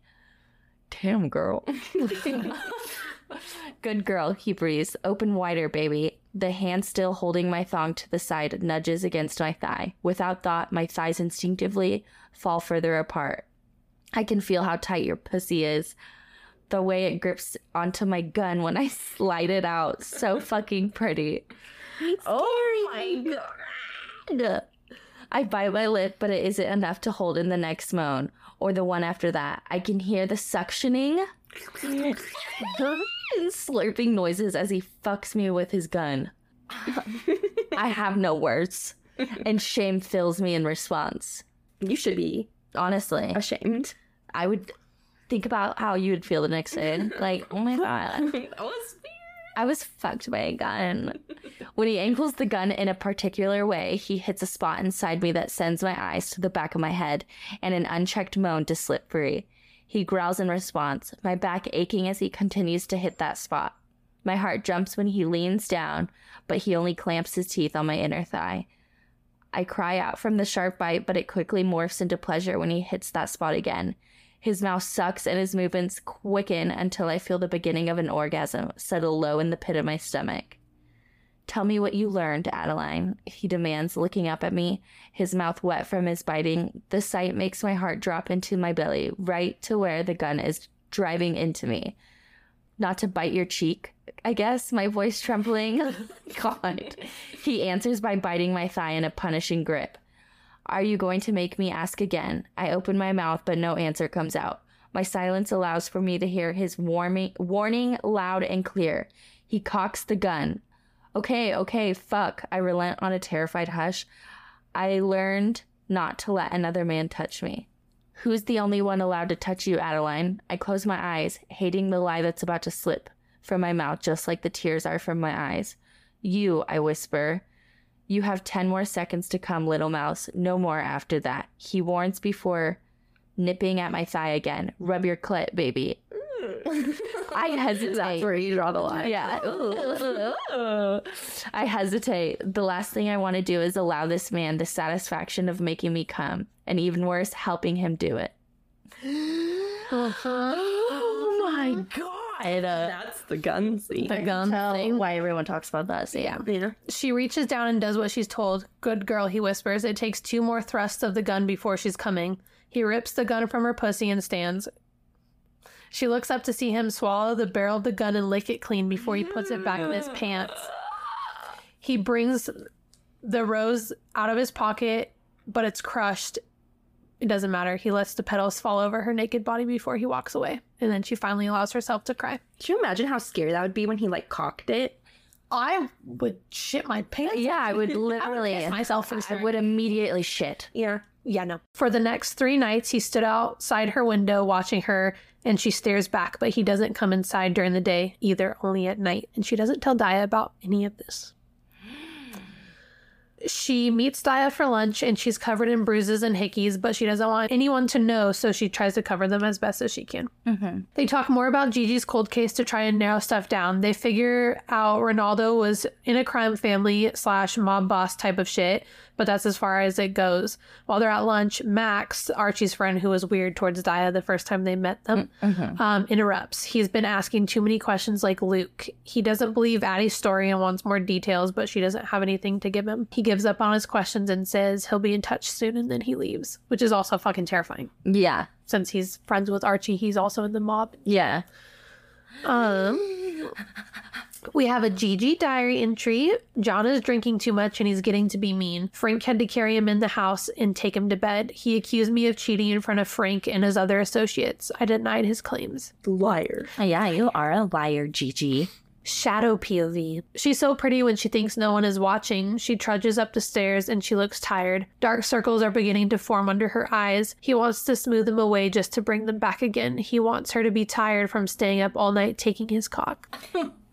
A: Damn, girl. Good girl, he breathes. Open wider, baby. The hand still holding my thong to the side nudges against my thigh. Without thought, my thighs instinctively fall further apart. I can feel how tight your pussy is. The way it grips onto my gun when I slide it out. So fucking pretty.
C: oh my god.
A: I bite my lip, but it isn't enough to hold in the next moan or the one after that. I can hear the suctioning slurping noises as he fucks me with his gun. I have no words, and shame fills me in response.
C: You should be
A: Honestly,
C: ashamed.
A: I would think about how you would feel the next day. Like, oh my god,
C: that was weird.
A: I was fucked by a gun. When he angles the gun in a particular way, he hits a spot inside me that sends my eyes to the back of my head and an unchecked moan to slip free. He growls in response, my back aching as he continues to hit that spot. My heart jumps when he leans down, but he only clamps his teeth on my inner thigh. I cry out from the sharp bite, but it quickly morphs into pleasure when he hits that spot again. His mouth sucks and his movements quicken until I feel the beginning of an orgasm settle low in the pit of my stomach. Tell me what you learned, Adeline, he demands, looking up at me, his mouth wet from his biting. The sight makes my heart drop into my belly, right to where the gun is driving into me. Not to bite your cheek, I guess, my voice trembling. God. He answers by biting my thigh in a punishing grip. Are you going to make me ask again? I open my mouth, but no answer comes out. My silence allows for me to hear his warming, warning loud and clear. He cocks the gun. Okay, okay, fuck. I relent on a terrified hush. I learned not to let another man touch me. Who's the only one allowed to touch you, Adeline? I close my eyes, hating the lie that's about to slip from my mouth, just like the tears are from my eyes. You, I whisper. You have 10 more seconds to come, little mouse. No more after that. He warns before nipping at my thigh again. Rub your clit, baby. I hesitate.
C: That's where you draw the line.
A: Yeah. I hesitate. The last thing I want to do is allow this man the satisfaction of making me come, and even worse, helping him do it.
B: oh my god.
D: That's the gun scene.
B: The gun
A: Tell
B: thing.
A: why everyone talks about that scene.
B: Yeah.
D: Yeah.
B: She reaches down and does what she's told. Good girl, he whispers. It takes two more thrusts of the gun before she's coming. He rips the gun from her pussy and stands. She looks up to see him swallow the barrel of the gun and lick it clean before he puts it back in his pants. He brings the rose out of his pocket, but it's crushed. It doesn't matter. He lets the petals fall over her naked body before he walks away. And then she finally allows herself to cry.
C: Can you imagine how scary that would be when he like cocked it?
B: I would shit my pants.
A: Yeah, I would literally
B: I would myself
A: I would immediately shit.
C: Yeah.
B: Yeah, no. For the next three nights, he stood outside her window watching her, and she stares back, but he doesn't come inside during the day either, only at night. And she doesn't tell Daya about any of this. She meets Daya for lunch, and she's covered in bruises and hickeys, but she doesn't want anyone to know, so she tries to cover them as best as she can. Mm-hmm. They talk more about Gigi's cold case to try and narrow stuff down. They figure out Ronaldo was in a crime family slash mob boss type of shit, but that's as far as it goes. While they're at lunch, Max, Archie's friend who was weird towards Daya the first time they met them, um, interrupts. He's been asking too many questions like Luke. He doesn't believe Addie's story and wants more details, but she doesn't have anything to give him. He gives up on his questions and says he'll be in touch soon and then he leaves, which is also fucking terrifying.
A: Yeah.
B: Since he's friends with Archie, he's also in the mob.
A: Yeah.
B: Um, we have a Gigi diary entry. John is drinking too much and he's getting to be mean. Frank had to carry him in the house and take him to bed. He accused me of cheating in front of Frank and his other associates. I denied his claims.
C: Liar.
A: Yeah, you are a liar, Gigi.
B: Shadow POV. She's so pretty when she thinks no one is watching. She trudges up the stairs and she looks tired. Dark circles are beginning to form under her eyes. He wants to smooth them away just to bring them back again. He wants her to be tired from staying up all night taking his cock.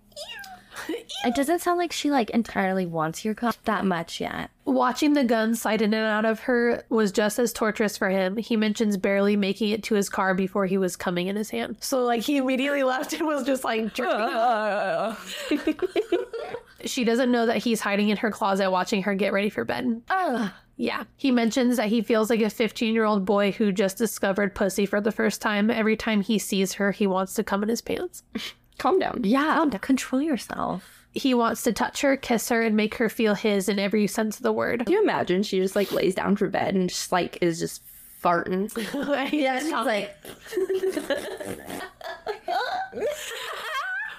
A: It doesn't sound like she like entirely wants your cup that much yet.
B: Watching the gun slide in and out of her was just as torturous for him. He mentions barely making it to his car before he was coming in his hand. So, like, he immediately left and was just like jerking. she doesn't know that he's hiding in her closet watching her get ready for bed.
A: Ugh.
B: Yeah. He mentions that he feels like a 15 year old boy who just discovered pussy for the first time. Every time he sees her, he wants to come in his pants.
C: Calm down.
A: Yeah, calm down. control yourself.
B: He wants to touch her, kiss her, and make her feel his in every sense of the word.
C: Can you imagine she just like lays down for bed and just like is just farting?
B: yeah,
A: She's like,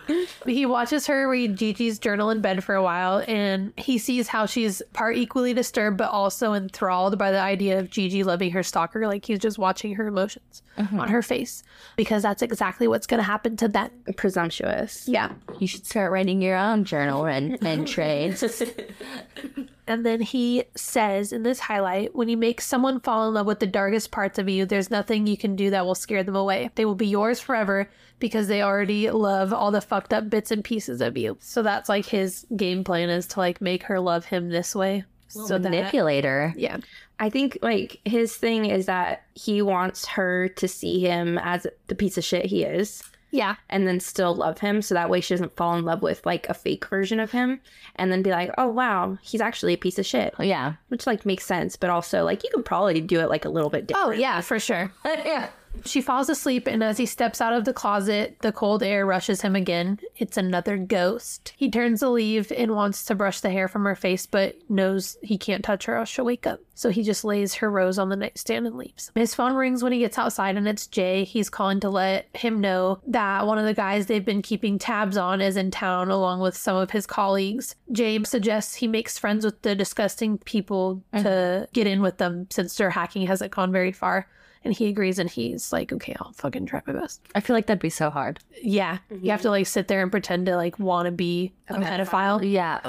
B: He watches her read Gigi's journal in bed for a while, and he sees how she's part equally disturbed but also enthralled by the idea of Gigi loving her stalker. Like he's just watching her emotions mm-hmm. on her face because that's exactly what's going to happen to them.
C: Presumptuous.
B: Yeah.
A: you should start writing your own journal and entries.
B: And then he says in this highlight when you make someone fall in love with the darkest parts of you, there's nothing you can do that will scare them away. They will be yours forever because they already love all the fucked up bits and pieces of you. So that's like his game plan is to like make her love him this way. So that,
A: Manipulator.
B: yeah.
C: I think like his thing is that he wants her to see him as the piece of shit he is
B: Yeah.
C: and then still love him so that way she doesn't fall in love with like a fake version of him and then be like, "Oh wow, he's actually a piece of shit."
A: Oh, yeah.
C: Which like makes sense, but also like you could probably do it like a little bit oh, different.
B: Oh, yeah, for sure.
A: yeah.
B: She falls asleep, and as he steps out of the closet, the cold air rushes him again. It's another ghost. He turns to leave and wants to brush the hair from her face, but knows he can't touch her or she'll wake up. So he just lays her rose on the nightstand and leaves. His phone rings when he gets outside, and it's Jay. He's calling to let him know that one of the guys they've been keeping tabs on is in town along with some of his colleagues. Jay suggests he makes friends with the disgusting people mm-hmm. to get in with them since their hacking hasn't gone very far. And he agrees and he's like, okay, I'll fucking try my best.
A: I feel like that'd be so hard.
B: Yeah. You have to like sit there and pretend to like want to be a pedophile.
A: Yeah.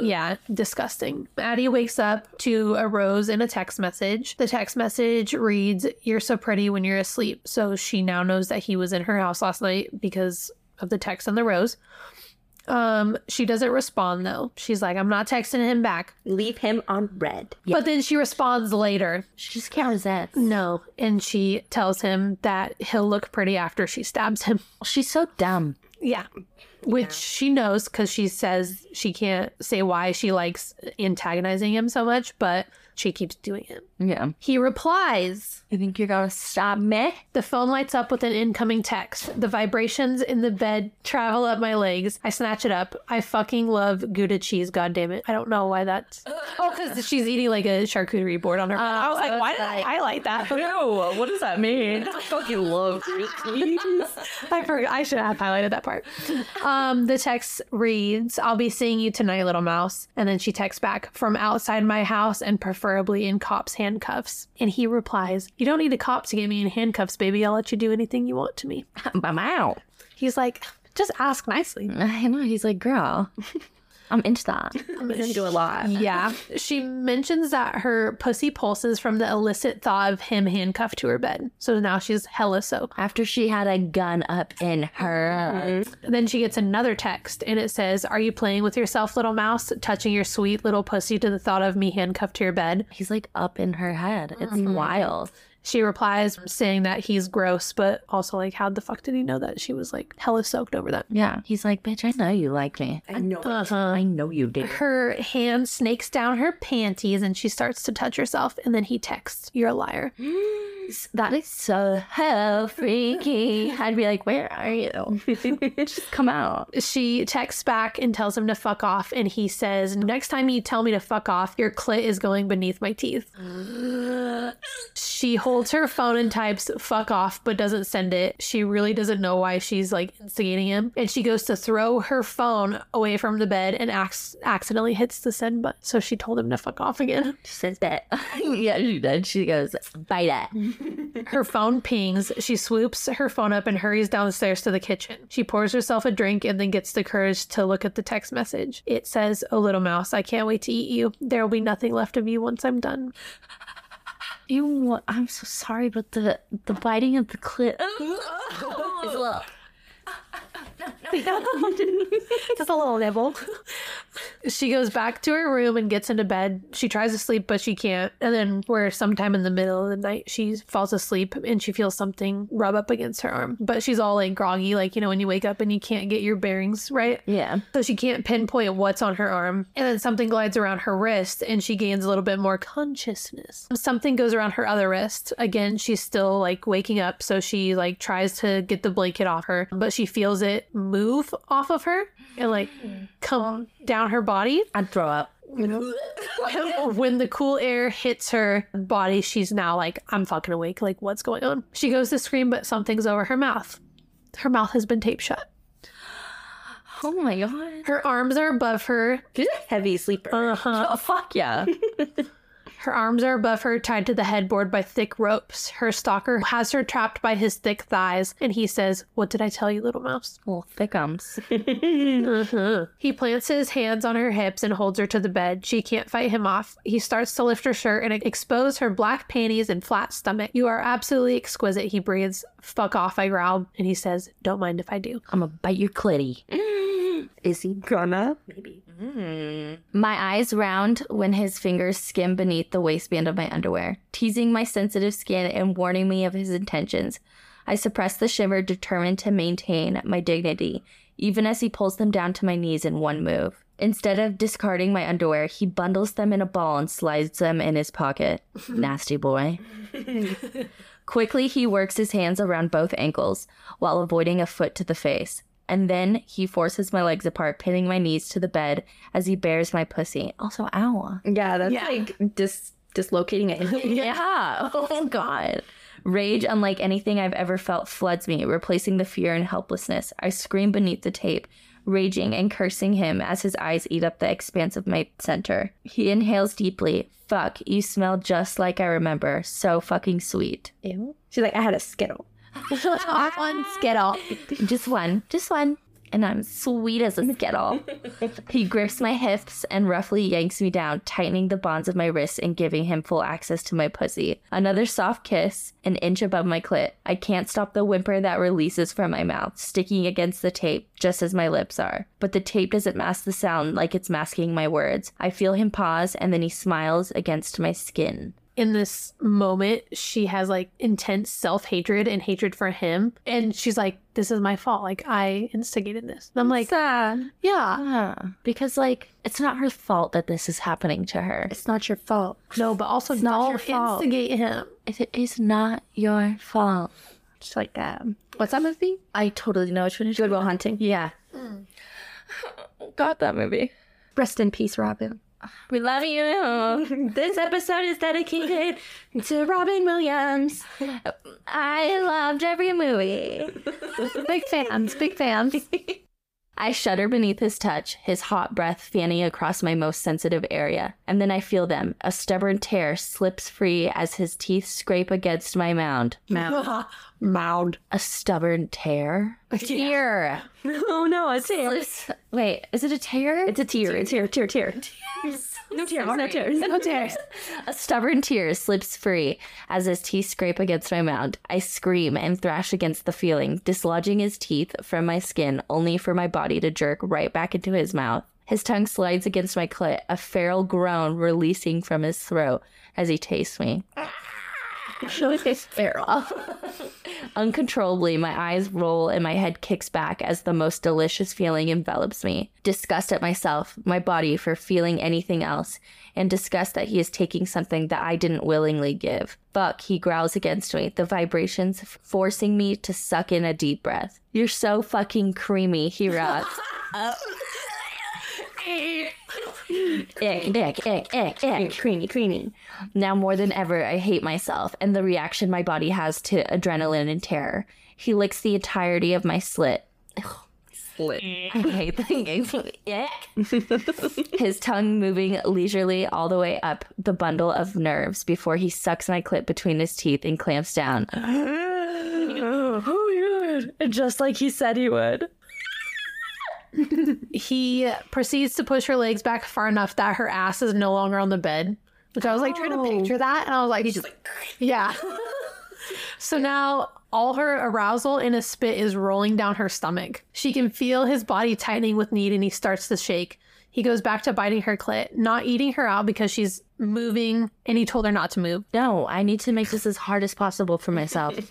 B: Yeah, disgusting. Addie wakes up to a rose in a text message. The text message reads, You're so pretty when you're asleep. So she now knows that he was in her house last night because of the text and the rose. Um, she doesn't respond though. She's like, I'm not texting him back.
C: Leave him on red.
B: But then she responds later.
A: She just can't.
B: No. And she tells him that he'll look pretty after she stabs him.
A: She's so dumb.
B: Yeah. Which she knows because she says she can't say why she likes antagonizing him so much, but she keeps doing it.
A: Yeah.
B: He replies.
A: You think you're gonna stop me?
B: The phone lights up with an incoming text. The vibrations in the bed travel up my legs. I snatch it up. I fucking love Gouda cheese, God damn it! I don't know why that's. Oh, because she's eating like a charcuterie board on her. I was like, why did I highlight that?
D: Ew, what does that mean? I fucking love
B: I forgot. I should have highlighted that part. Um, the text reads, "I'll be seeing you tonight, little mouse." And then she texts back from outside my house and preferably in cops' handcuffs. And he replies, "You don't need a cop to get me in handcuffs, baby. I'll let you do anything you want to me."
A: I'm out.
B: He's like, "Just ask nicely."
A: I know. He's like, girl, I'm into that.
C: I'm gonna do a lot.
B: Yeah. She mentions that her pussy pulses from the illicit thought of him handcuffed to her bed. So now she's hella soaked.
A: After she had a gun up in her. Mm-hmm.
B: Then she gets another text and it says, Are you playing with yourself, little mouse? Touching your sweet little pussy to the thought of me handcuffed to your bed.
A: He's like up in her head. It's mm-hmm. wild.
B: She replies saying that he's gross, but also like, how the fuck did he know that she was like hella soaked over that?
A: Yeah. He's like, bitch, I know you like me.
C: I know.
B: Uh-huh.
A: I know you did.
B: Her hand snakes down her panties and she starts to touch herself. And then he texts, You're a liar.
A: That is so hell freaky. I'd be like, where are you? Just come out.
B: She texts back and tells him to fuck off. And he says, Next time you tell me to fuck off, your clit is going beneath my teeth. she holds her phone and types fuck off, but doesn't send it. She really doesn't know why she's like instigating him. And she goes to throw her phone away from the bed and acts- accidentally hits the send button. So she told him to fuck off again.
A: She says that. yeah, she did. She goes, bite it.
B: Her phone pings. She swoops her phone up and hurries downstairs to the kitchen. She pours herself a drink and then gets the courage to look at the text message. It says, Oh, little mouse, I can't wait to eat you. There will be nothing left of you once I'm done.
A: You? I'm so sorry, but the the biting of the clit. is a little.
B: Just a little nibble. she goes back to her room and gets into bed. She tries to sleep, but she can't. And then, where sometime in the middle of the night, she falls asleep and she feels something rub up against her arm. But she's all like groggy, like, you know, when you wake up and you can't get your bearings right.
A: Yeah.
B: So she can't pinpoint what's on her arm. And then something glides around her wrist and she gains a little bit more consciousness. Something goes around her other wrist. Again, she's still like waking up. So she like tries to get the blanket off her, but she feels it move off of her and like come down her body.
A: I'd throw up.
B: when the cool air hits her body, she's now like, I'm fucking awake. Like, what's going on? She goes to scream, but something's over her mouth. Her mouth has been taped shut.
A: Oh my god.
B: Her arms are above her.
C: She's a heavy sleeper.
B: Uh huh.
A: Oh fuck yeah.
B: Her arms are above her, tied to the headboard by thick ropes. Her stalker has her trapped by his thick thighs, and he says, What did I tell you, little mouse?
A: Well, thickums. Uh-huh.
B: He plants his hands on her hips and holds her to the bed. She can't fight him off. He starts to lift her shirt and expose her black panties and flat stomach. You are absolutely exquisite, he breathes. Fuck off, I growl. And he says, Don't mind if I do.
A: I'm gonna bite your clitty.
C: Is he
D: Gonna? Maybe. Mm.
A: My eyes round when his fingers skim beneath the waistband of my underwear, teasing my sensitive skin and warning me of his intentions. I suppress the shiver, determined to maintain my dignity, even as he pulls them down to my knees in one move. Instead of discarding my underwear, he bundles them in a ball and slides them in his pocket. Nasty boy. Quickly, he works his hands around both ankles while avoiding a foot to the face. And then he forces my legs apart, pinning my knees to the bed as he bears my pussy. Also, ow.
C: Yeah, that's
B: Yeah.
C: like dis- dislocating it.
A: Yeah. Oh, God. Rage, unlike anything I've ever felt, floods me, replacing the fear and helplessness. I scream beneath the tape, raging and cursing him as his eyes eat up the expanse of my center. He inhales deeply. Fuck, you smell just like I remember. So fucking sweet.
C: Ew. She's like, I had a Skittle.
B: One skittle.
A: Just one. Just one. And I'm sweet as a skittle. he grips my hips and roughly yanks me down, tightening the bonds of my wrists and giving him full access to my pussy. Another soft kiss, an inch above my clit. I can't stop the whimper that releases from my mouth, sticking against the tape, just as my lips are. But the tape doesn't mask the sound like it's masking my words. I feel him pause, and then he smiles against my skin.
B: In this moment, she has like intense self hatred and hatred for him. And she's like, This is my fault. Like, I instigated this. And I'm like,
C: Sad.
B: Yeah.
A: Ah, because, like, it's not her fault that this is happening to her.
C: It's not your fault.
B: No, but also
C: not
B: don't
C: your fault.
B: instigate him.
A: It is not your fault.
C: Just like, um, what's that movie?
A: I totally know which one it is.
C: Good Will Hunting.
A: Yeah. Got that movie.
C: Rest in peace, Robin.
A: We love you.
C: This episode is dedicated to Robin Williams.
A: I loved every movie.
B: Big fans, big fans.
A: I shudder beneath his touch, his hot breath fanning across my most sensitive area. And then I feel them. A stubborn tear slips free as his teeth scrape against my mound.
C: Mound. Mound.
A: A stubborn tear? A Tear.
C: Oh no, it's here.
A: Slips- Wait, is it a tear?
C: It's a tear. It's here. Tear, tear. No tears. No tears.
B: No tears.
A: A stubborn tear slips free as his teeth scrape against my mound. I scream and thrash against the feeling, dislodging his teeth from my skin, only for my body to jerk right back into his mouth. His tongue slides against my clit, a feral groan releasing from his throat as he tastes me. Ah.
C: Feral.
A: Uncontrollably, my eyes roll and my head kicks back as the most delicious feeling envelops me. Disgust at myself, my body for feeling anything else, and disgust that he is taking something that I didn't willingly give. Fuck, he growls against me, the vibrations forcing me to suck in a deep breath. You're so fucking creamy, he rots. ick, ick, ick, ick, ick.
C: Creamy, creamy.
A: Now more than ever, I hate myself and the reaction my body has to adrenaline and terror. He licks the entirety of my slit.
C: Slit.
A: I hate the Ick. His tongue moving leisurely all the way up the bundle of nerves before he sucks my clit between his teeth and clamps down.
D: oh, good. Just like he said he would.
B: He proceeds to push her legs back far enough that her ass is no longer on the bed. Which I was like trying to picture oh. that, and I was like, he's just like, yeah. so now all her arousal in a spit is rolling down her stomach. She can feel his body tightening with need, and he starts to shake. He goes back to biting her clit, not eating her out because she's moving, and he told her not to move.
A: No, I need to make this as hard as possible for myself.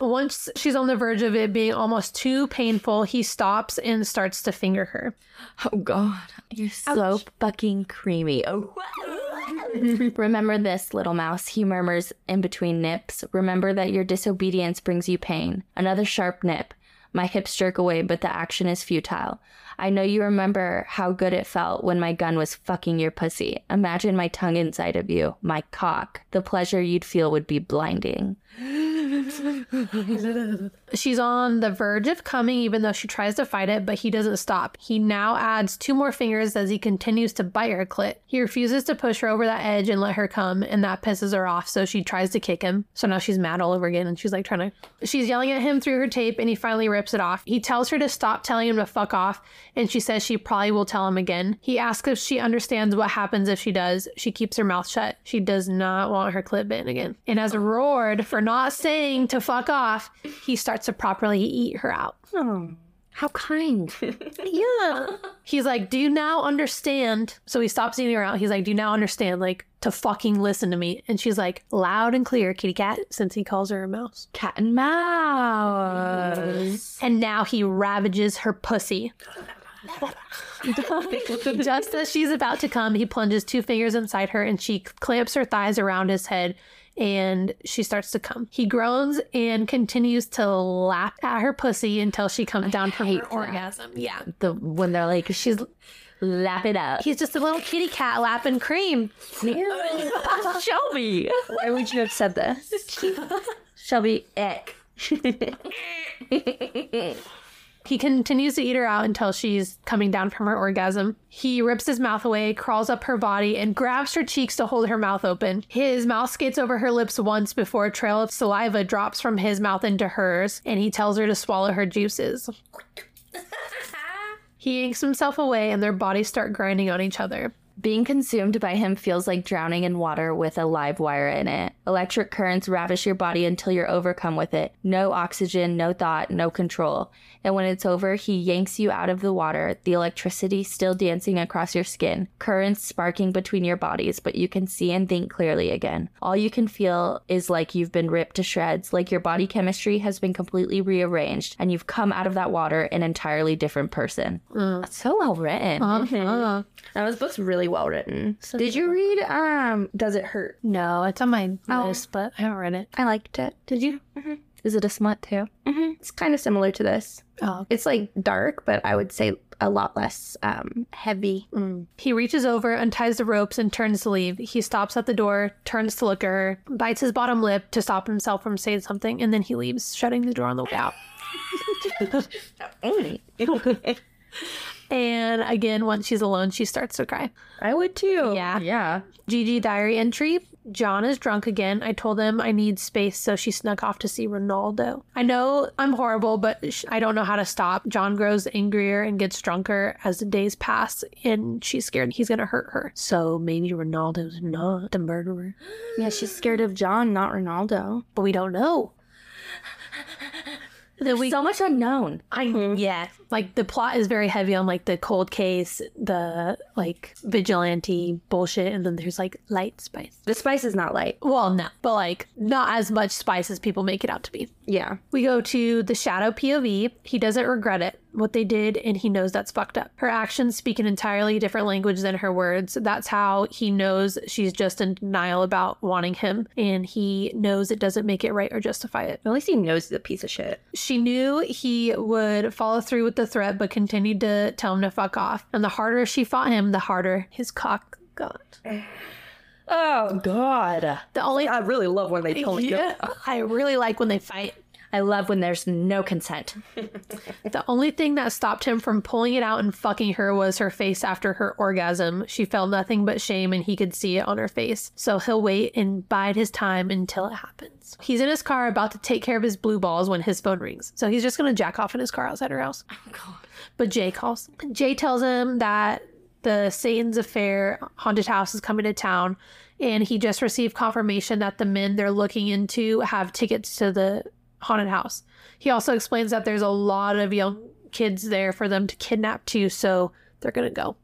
B: Once she's on the verge of it being almost too painful, he stops and starts to finger her.
A: Oh God, you're so fucking creamy. Oh. Remember this, little mouse, he murmurs in between nips. Remember that your disobedience brings you pain. Another sharp nip. My hips jerk away, but the action is futile. I know you remember how good it felt when my gun was fucking your pussy. Imagine my tongue inside of you, my cock. The pleasure you'd feel would be blinding.
B: She's on the verge of coming, even though she tries to fight it, but he doesn't stop. He now adds two more fingers as he continues to bite her clit. He refuses to push her over that edge and let her come, and that pisses her off, so she tries to kick him. So now she's mad all over again, and she's like trying to. She's yelling at him through her tape, and he finally rips it off. He tells her to stop telling him to fuck off, and she says she probably will tell him again. He asks if she understands what happens if she does. She keeps her mouth shut. She does not want her clit bitten again. And as a reward for not saying to fuck off, he starts to properly eat her out.
A: Oh, how kind.
B: Yeah. He's like, Do you now understand? So he stops eating her out. He's like, Do you now understand? Like, to fucking listen to me. And she's like, Loud and clear, kitty cat, since he calls her a mouse.
A: Cat and mouse.
B: And now he ravages her pussy. Just as she's about to come, he plunges two fingers inside her and she clamps her thighs around his head and she starts to come. He groans and continues to lap at her pussy until she comes down from her
A: that.
B: orgasm. Yeah.
A: The when they're like, she's lap it up.
B: He's just a little kitty cat lapping cream.
A: Shelby.
C: Why would you have said this?
A: Shelby, ick. Eh.
B: He continues to eat her out until she's coming down from her orgasm. He rips his mouth away, crawls up her body, and grabs her cheeks to hold her mouth open. His mouth skates over her lips once before a trail of saliva drops from his mouth into hers, and he tells her to swallow her juices. He yanks himself away, and their bodies start grinding on each other.
A: Being consumed by him feels like drowning in water with a live wire in it. Electric currents ravish your body until you're overcome with it. No oxygen, no thought, no control. And when it's over, he yanks you out of the water, the electricity still dancing across your skin, currents sparking between your bodies, but you can see and think clearly again. All you can feel is like you've been ripped to shreds, like your body chemistry has been completely rearranged, and you've come out of that water an entirely different person. That's so well written.
B: Uh-huh.
C: Now, this book's really well written. So Did you read um Does It Hurt?
B: No, it's on my
A: Oh.
B: list, but I haven't read it.
C: I liked it.
B: Did you?
A: Is it a smut too?
C: hmm It's kind of similar to this.
B: Oh.
C: It's like dark, but I would say a lot less um heavy.
B: He reaches over, unties the ropes, and turns to leave. He stops at the door, turns to look at her, bites his bottom lip to stop himself from saying something, and then he leaves, shutting the door on the way out. And again, once she's alone, she starts to cry.
C: I would too.
B: Yeah.
A: Yeah.
B: Gigi diary entry. John is drunk again. I told him I need space, so she snuck off to see Ronaldo. I know I'm horrible, but sh- I don't know how to stop. John grows angrier and gets drunker as the days pass, and she's scared he's gonna hurt her. So maybe Ronaldo's not the murderer,
C: Yeah, she's scared of John, not Ronaldo.
B: but we don't know. Then we
A: So much unknown.
B: I hmm. yeah, like the plot is very heavy on like the cold case, the like vigilante bullshit, and then there's like light spice.
C: The spice is not light.
B: Well, no, but like not as much spice as people make it out to be.
C: Yeah.
B: We go to the shadow POV. He doesn't regret it, what they did, and he knows that's fucked up. Her actions speak an entirely different language than her words. That's how he knows she's just in denial about wanting him, and he knows it doesn't make it right or justify it.
C: At least he knows he's a piece of shit.
B: She knew he would follow through with the threat, but continued to tell him to fuck off. And the harder she fought him, the harder his cock got.
C: Oh
A: God.
B: The only
C: I really love when they
B: yeah, I really like when they fight.
A: I love when there's no consent.
B: The only thing that stopped him from pulling it out and fucking her was her face after her orgasm. She felt nothing but shame and he could see it on her face. So he'll wait and bide his time until it happens. He's in his car about to take care of his blue balls when his phone rings. So he's just going to jack off in his car outside her house. Oh, but Jay calls. Jay tells him that the Satan's Affair haunted house is coming to town and he just received confirmation that the men they're looking into have tickets to the haunted house. He also explains that there's a lot of young kids there for them to kidnap too, so they're gonna go.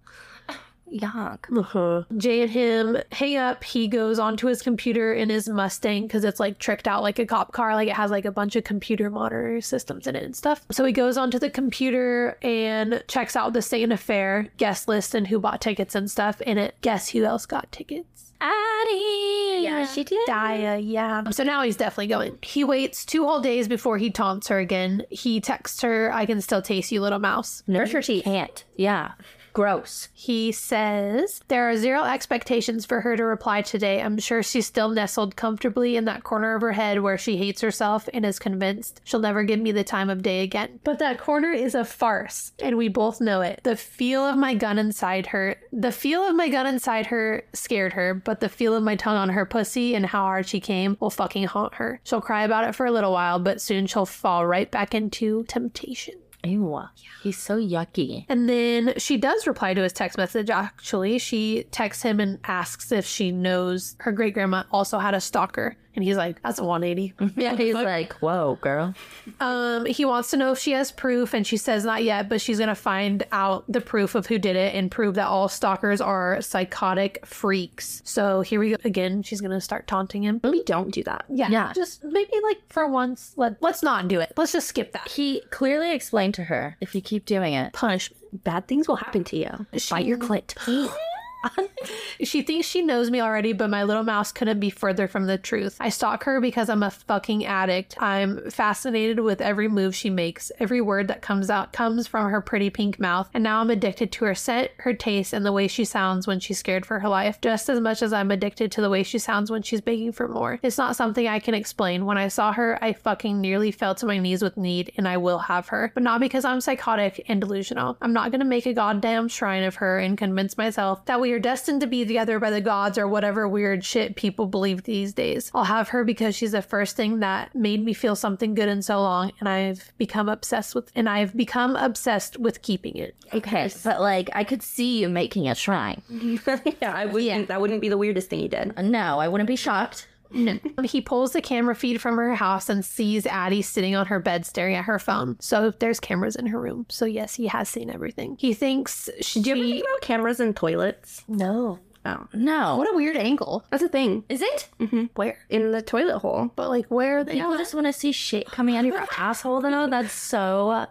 A: Yuck. Uh-huh.
B: Jay and him hang up. He goes onto his computer in his Mustang because it's like tricked out like a cop car. Like it has like a bunch of computer monitor systems in it and stuff. So he goes onto the computer and checks out the Satan Affair guest list and who bought tickets and stuff. And it guess who else got tickets?
A: Addie.
C: Yeah, she did.
B: Daya, yeah. So now he's definitely going. He waits two whole days before he taunts her again. He texts her, I can still taste you, little mouse.
C: Nurse her teeth.
A: Can't. Yeah. Gross.
B: He says, There are zero expectations for her to reply today. I'm sure she's still nestled comfortably in that corner of her head where she hates herself and is convinced she'll never give me the time of day again. But that corner is a farce, and we both know it. The feel of my gun inside her, the feel of my gun inside her scared her, but the feel of my tongue on her pussy and how hard she came will fucking haunt her. She'll cry about it for a little while, but soon she'll fall right back into temptation.
A: Ew. He's so yucky.
B: And then she does reply to his text message, actually. She texts him and asks if she knows her great grandma also had a stalker. And he's like, that's a 180.
A: Yeah, he's like, whoa, girl.
B: Um, he wants to know if she has proof, and she says not yet, but she's gonna find out the proof of who did it and prove that all stalkers are psychotic freaks. So here we go again. She's gonna start taunting him.
C: Maybe don't do that.
B: Yeah,
A: Yeah.
B: Just maybe like for once, let let's not do it. Let's just skip that.
A: He clearly explained to her if you keep doing it,
B: Punishment.
C: Bad things will happen to you.
A: bite your clit.
B: She thinks she knows me already, but my little mouse couldn't be further from the truth. I stalk her because I'm a fucking addict. I'm fascinated with every move she makes. Every word that comes out comes from her pretty pink mouth, and now I'm addicted to her scent, her taste, and the way she sounds when she's scared for her life, just as much as I'm addicted to the way she sounds when she's begging for more. It's not something I can explain. When I saw her, I fucking nearly fell to my knees with need, and I will have her. But not because I'm psychotic and delusional. I'm not gonna make a goddamn shrine of her and convince myself that we are destined to be together by the gods or whatever weird shit people believe these days. I'll have her because she's the first thing that made me feel something good in so long, and I've become obsessed with, and I've become obsessed with keeping it.
A: Okay, but like, I could see you making a shrine.
C: yeah, I wouldn't. That wouldn't be the weirdest thing you did.
A: No, I wouldn't be shocked.
B: No. He pulls the camera feed from her house and sees Addie sitting on her bed staring at her phone. So there's cameras in her room. So yes, he has seen everything. He thinks she.
C: Do you ever think about cameras in toilets?
B: no.
C: Oh,
A: No.
B: What a weird angle.
C: that's a thing.
A: is it? Mm-hmm.
B: Where?
C: In the toilet hole.
B: But like, where are they?
A: People just want to see shit coming out of your asshole, though. That's so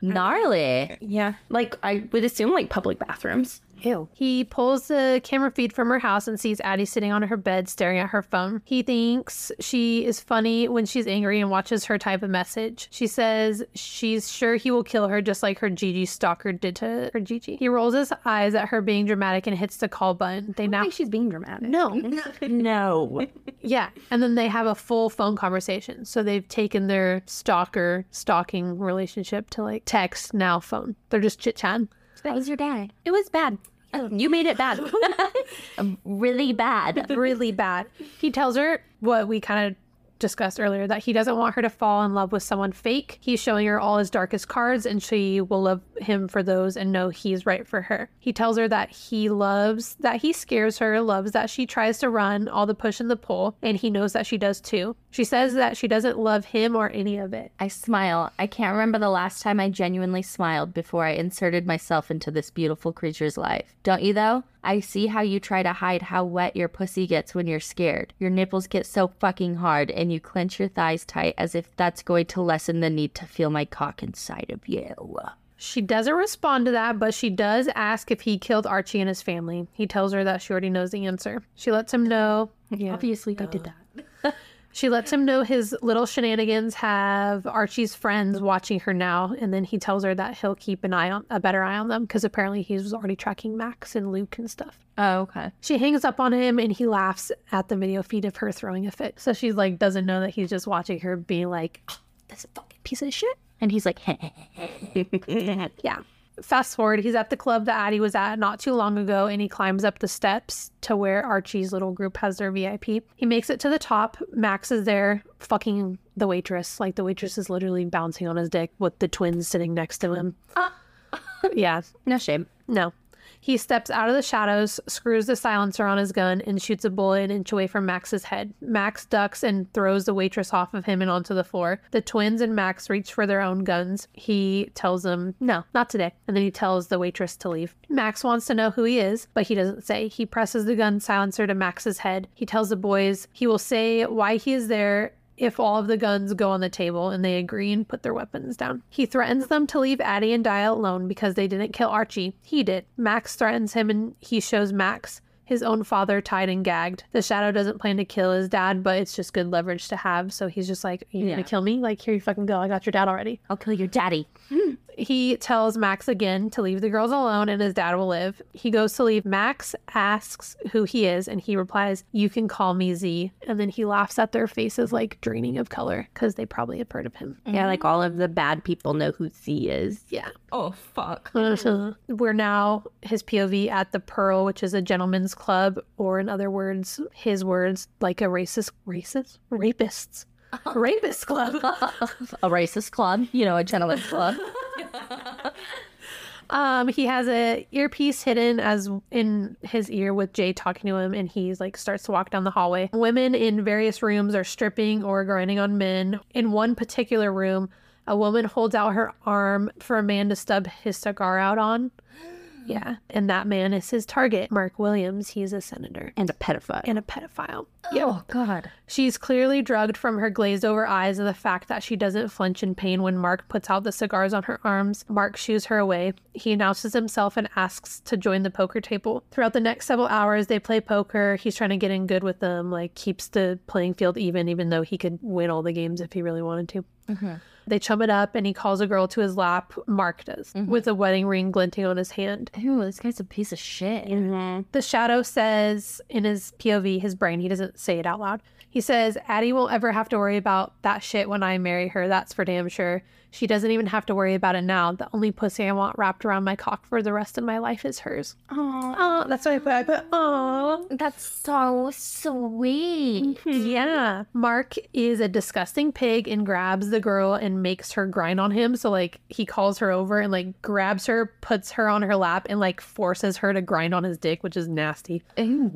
A: gnarly.
C: Yeah, like I would assume like public bathrooms.
B: Ew. He pulls the camera feed from her house and sees Addie sitting on her bed staring at her phone. He thinks she is funny when she's angry and watches her type a message. She says she's sure he will kill her just like her Gigi stalker did to her Gigi. He rolls his eyes at her being dramatic and hits the call button. They
C: I
B: now
C: think she's being dramatic.
B: no,
A: No.
B: yeah, and then they have a full phone conversation. So they've taken their stalker stalking relationship to like text now phone. They're just chit chatting.
A: How was your day?
C: It was bad. You made it bad.
A: Um, really bad.
B: really bad. He tells her what we kind of discussed earlier that he doesn't want her to fall in love with someone fake. He's showing her all his darkest cards and she will love him for those and know he's right for her. He tells her that he loves that he scares her, loves that she tries to run, all the push and the pull, and he knows that she does too. She says that she doesn't love him or any of it.
A: I smile. I can't remember the last time I genuinely smiled before I inserted myself into this beautiful creature's life. Don't you, though? I see how you try to hide how wet your pussy gets when you're scared. Your nipples get so fucking hard and you clench your thighs tight as if that's going to lessen the need to feel my cock inside of you.
B: She doesn't respond to that, but she does ask if he killed Archie and his family. He tells her that she already knows the answer. She lets him know. Yeah.
A: Obviously, I did that.
B: She lets him know his little shenanigans have Archie's friends watching her now, and then he tells her that he'll keep an eye on a better eye on them because apparently he was already tracking Max and Luke and stuff.
A: Oh, okay.
B: She hangs up on him and he laughs at the video feed of her throwing a fit. So she's like doesn't know that he's just watching her being like, "Oh, this fucking piece of shit.
A: And he's like,
B: Yeah. Fast forward, he's at the club that Addie was at not too long ago, and he climbs up the steps to where Archie's little group has their VIP. He makes it to the top. Max is there, fucking the waitress. Like the waitress is literally bouncing on his dick with the twins sitting next to him. Uh. yeah,
C: no shame.
B: no. He steps out of the shadows, screws the silencer on his gun, and shoots a bullet an inch away from Max's head. Max ducks and throws the waitress off of him and onto the floor. The twins and Max reach for their own guns. He tells them, no, not today. And then he tells the waitress to leave. Max wants to know who he is, but he doesn't say. He presses the gun silencer to Max's head. He tells the boys he will say why he is there if all of the guns go on the table and they agree and put their weapons down. He threatens them to leave Addie and Daya alone because they didn't kill Archie. He did. Max threatens him and he shows Max his own father tied and gagged. The shadow doesn't plan to kill his dad, but it's just good leverage to have. So he's just like, "Are you
A: Yeah.
B: gonna kill me? Like, here you fucking go. I got your dad already."
A: I'll kill your daddy.
B: He tells Max again to leave the girls alone and his dad will live. He goes to leave. Max asks who he is and he replies, You can call me Z. And then he laughs at their faces like draining of color because they probably have heard of him.
C: Yeah, like all of the bad people know who Z is.
B: Yeah.
A: Oh fuck.
B: We're now his POV at the Pearl, which is a gentleman's club, or in other words, his words, like a racist, racist, rapists, rapist club.
A: a racist club, you know, a gentleman's club.
B: Um, he has a earpiece hidden as in his ear with Jay talking to him, and he's like starts to walk down the hallway. Women in various rooms are stripping or grinding on men. In one particular room, a woman holds out her arm for a man to stub his cigar out on. Yeah, and that man is his target, Mark Williams. He's a senator
C: And a pedophile.
B: and a pedophile.
A: Oh god.
B: She's clearly drugged from her glazed over eyes and the fact that she doesn't flinch in pain when Mark puts out the cigars on her arms. Mark shoos her away. He announces himself and asks to join the poker table. Throughout the next several hours, they play poker. He's trying to get in good with them, like keeps the playing field even, even though he could win all the games if he really wanted to. Mm-hmm. They chum it up and he calls a girl to his lap, Mark does, mm-hmm. with a wedding ring glinting on his hand.
A: Ooh, this guy's a piece of shit. Mm-hmm.
B: The shadow says in his POV, his brain, he doesn't say it out loud. He says, Addie won't ever have to worry about that shit when I marry her. That's for damn sure. She doesn't even have to worry about it now. The only pussy I want wrapped around my cock for the rest of my life is hers. Oh, that's what I put. I put, oh.
A: That's so sweet. Mm-hmm.
B: Yeah. Mark is a disgusting pig and grabs the girl and makes her grind on him. So, like, he calls her over and, like, grabs her, puts her on her lap, and, like, forces her to grind on his dick, which is nasty.
A: Ooh.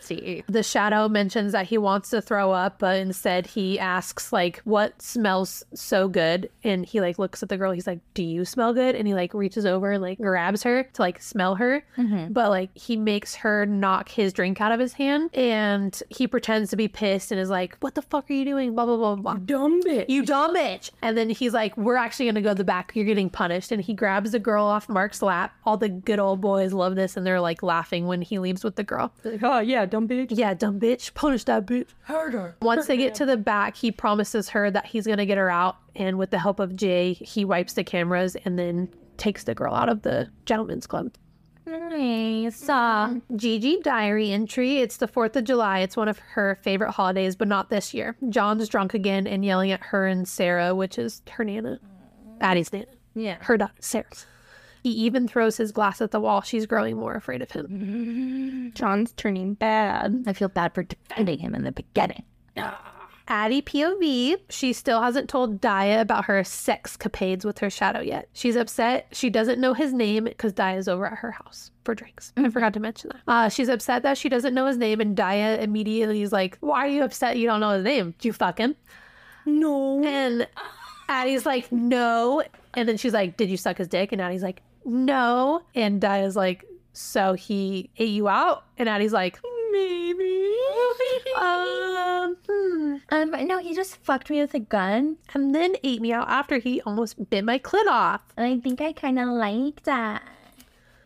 C: See.
B: The shadow mentions that he wants to throw up, but instead he asks like, "What smells so good?" And he like looks at the girl. He's like, "Do you smell good?" And he like reaches over and like grabs her to like smell her, mm-hmm. but like he makes her knock his drink out of his hand, and he pretends to be pissed and is like, "What the fuck are you doing?" Blah blah blah blah.
D: Dumb bitch.
B: You dumb bitch. And then he's like, We're actually gonna go to the back. You're getting punished. And he grabs the girl off Mark's lap. All the good old boys love this and they're like laughing when he leaves with the girl.
D: Like, oh yeah, dumb bitch.
B: Yeah, dumb bitch. Punish that bitch.
D: Harder.
B: Once they get to the back, he promises her that he's gonna get her out. And with the help of Jay, he wipes the cameras and then takes the girl out of the gentleman's club.
A: Nice. Uh,
B: Gigi diary entry. It's the 4th of July. It's one of her favorite holidays, but not this year. John's drunk again and yelling at her and Sarah, which is her Nana. Addie's Nana.
A: yeah.
B: Her daughter, Sarah. He even throws his glass at the wall. She's growing more afraid of him.
C: John's turning bad.
A: I feel bad for defending him in the beginning.
B: Addie POV, she still hasn't told Daya about her sex capades with her shadow yet. She's upset. She doesn't know his name because Daya's over at her house for drinks. I forgot to mention that. Uh, she's upset that she doesn't know his name, and Daya immediately is like, Why are you upset you don't know his name? Do you fuck him?
D: No.
B: And Addie's like, No. And then she's like, Did you suck his dick? And Addie's like, No. And Daya's like, So he ate you out? And Addie's like,
D: Maybe.
B: Um, hmm.
A: Um, no, he just fucked me with a gun.
B: and then ate me out after he almost bit my clit off.
A: And I think I kind of like that.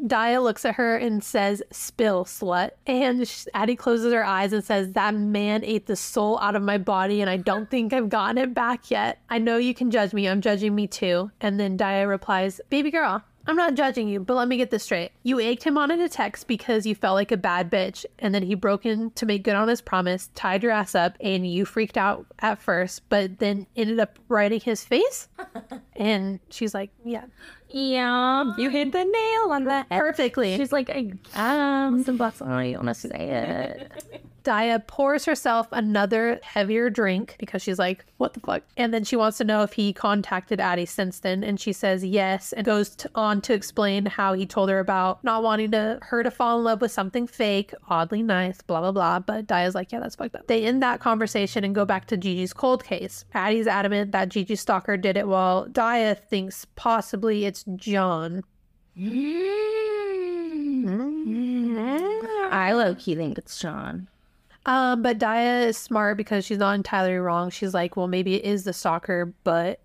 B: Daya looks at her and says, Spill, slut. And Addie closes her eyes and says, That man ate the soul out of my body, and I don't think I've gotten it back yet. I know you can judge me. I'm judging me too. And then Daya replies, Baby girl, I'm not judging you, but let me get this straight. You egged him on in a text because you felt like a bad bitch, and then he broke in to make good on his promise, tied your ass up, and you freaked out at first, but then ended up writing his face? and she's like, Yeah,
A: Yeah.
D: You hit the nail on the head.
B: perfectly.
A: She's like, I um, some bucks. I don't want to say it.
B: Daya pours herself another heavier drink because she's like, what the fuck? And then she wants to know if he contacted Addie since then. And she says yes and goes on to explain how he told her about not wanting to her to fall in love with something fake, oddly nice, blah, blah, blah. But Daya's like, yeah, that's fucked up. They end that conversation and go back to Gigi's cold case. Addie's adamant that Gigi's stalker did it while Daya thinks possibly it's John.
A: I low key think it's Sean.
B: Um, but Daya is smart because she's not entirely wrong. She's like, well, maybe it is the stalker, but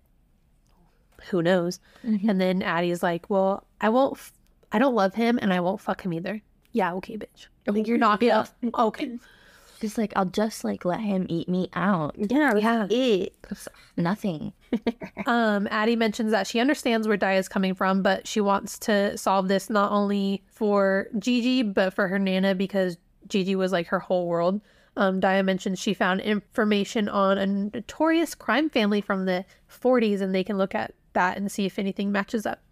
B: who knows? And then Addie is like, well, I won't, f- I don't love him and I won't fuck him either. Yeah, okay, bitch. I think you're not gonna. Okay.
A: She's like, I'll just like let him eat me out.
C: Yeah,
B: Yeah.
C: Eat.
A: Nothing.
B: Um, Addie mentions that she understands where Daya is coming from, but she wants to solve this not only for Gigi, but for her Nana because Gigi was like her whole world. Um, Daya mentions she found information on a notorious crime family from the 40s, and they can look at that and see if anything matches up.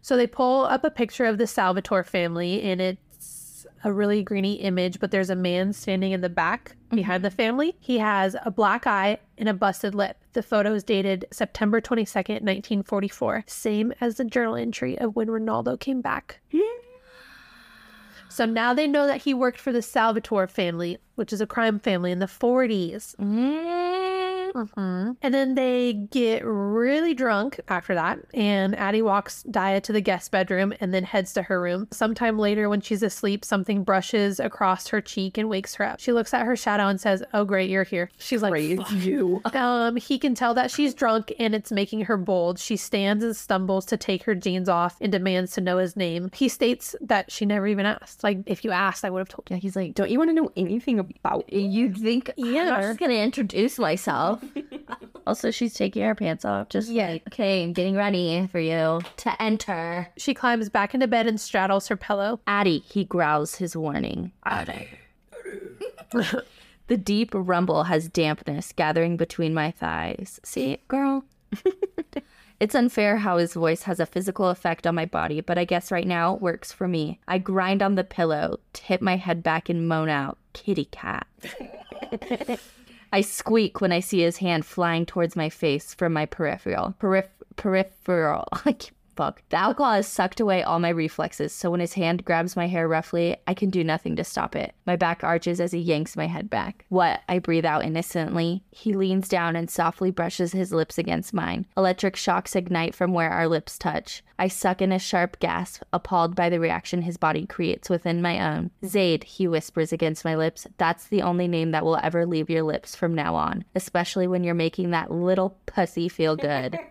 B: So they pull up a picture of the Salvatore family, and it's a really greeny image, but there's a man standing in the back behind the family. He has a black eye and a busted lip. The photo is dated September 22nd, 1944, same as the journal entry of when Ronaldo came back. So now they know that he worked for the Salvatore family, which is a crime family in the 40s. Hmm And then they get really drunk after that, and Addie walks Daya to the guest bedroom and then heads to her room. Sometime later, when she's asleep, something brushes across her cheek and wakes her up. She looks at her shadow and says, "Oh, great, you're here." She's like, "Fuck."
D: you.
B: Um, he can tell that she's drunk and it's making her bold. She stands and stumbles to take her jeans off and demands to know his name. He states that she never even asked. Like, if you asked, I would have told you.
A: Yeah, he's like,
C: Don't you want to know anything about
A: you think
B: yeah.
A: I'm just gonna introduce myself. also, she's taking her pants off. Just
B: Yeah.
A: like, okay, I'm getting ready for you to enter.
B: She climbs back into bed and straddles her pillow.
A: Addie, he growls his warning. Addie. the deep rumble has dampness gathering between my thighs. See, girl? It's unfair how his voice has a physical effect on my body, but I guess right now it works for me. I grind on the pillow, tip my head back, and moan out, kitty cat. I squeak when I see his hand flying towards my face from my peripheral. Perif- peripheral. I can't- Fuck. The alcohol has sucked away all my reflexes, so when his hand grabs my hair roughly, I can do nothing to stop it. My back arches as he yanks my head back. What? I breathe out innocently. He leans down and softly brushes his lips against mine. Electric shocks ignite from where our lips touch. I suck in a sharp gasp, appalled by the reaction his body creates within my own. Zade, he whispers against my lips, that's the only name that will ever leave your lips from now on, especially when you're making that little pussy feel good.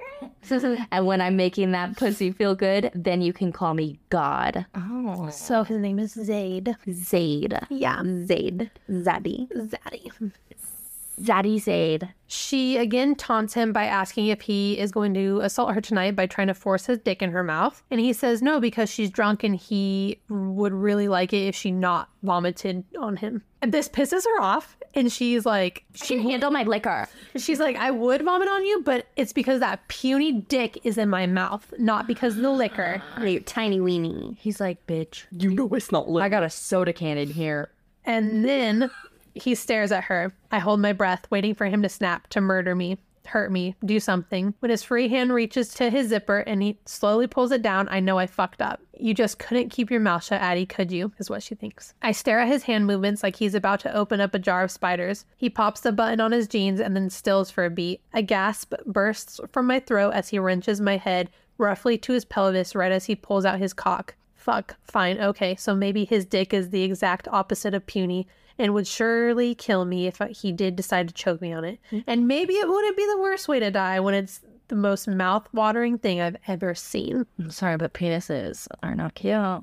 A: and when I'm making that pussy feel good, then you can call me God.
D: Oh.
B: So his name is Zade.
A: Zade.
B: Yeah,
C: Zade? Zaddy?
B: Zaddy.
A: Zaddy Zade.
B: She again taunts him by asking if he is going to assault her tonight by trying to force his dick in her mouth. And he says no because she's drunk and he would really like it if she not vomited on him. And this pisses her off. And she's like,
A: She can handle my liquor.
B: she's like, I would vomit on you, but it's because that puny dick is in my mouth, not because of the liquor.
C: You tiny weenie.
A: He's like, bitch,
D: You know it's not lit.
A: I got a soda can in here.
B: And then he stares at her. I hold my breath, waiting for him to snap, to murder me, hurt me, do something. When his free hand reaches to his zipper and he slowly pulls it down, I know I fucked up. You just couldn't keep your mouth shut, Addie, could you? Is what she thinks. I stare at his hand movements like he's about to open up a jar of spiders. He pops the button on his jeans and then stills for a beat. A gasp bursts from my throat as he wrenches my head roughly to his pelvis right as he pulls out his cock. Fuck, fine, okay, so maybe his dick is the exact opposite of puny and would surely kill me if he did decide to choke me on it. Mm. And maybe it wouldn't be the worst way to die when it's the most mouth watering thing I've ever seen.
A: I'm sorry, but penises are not cute.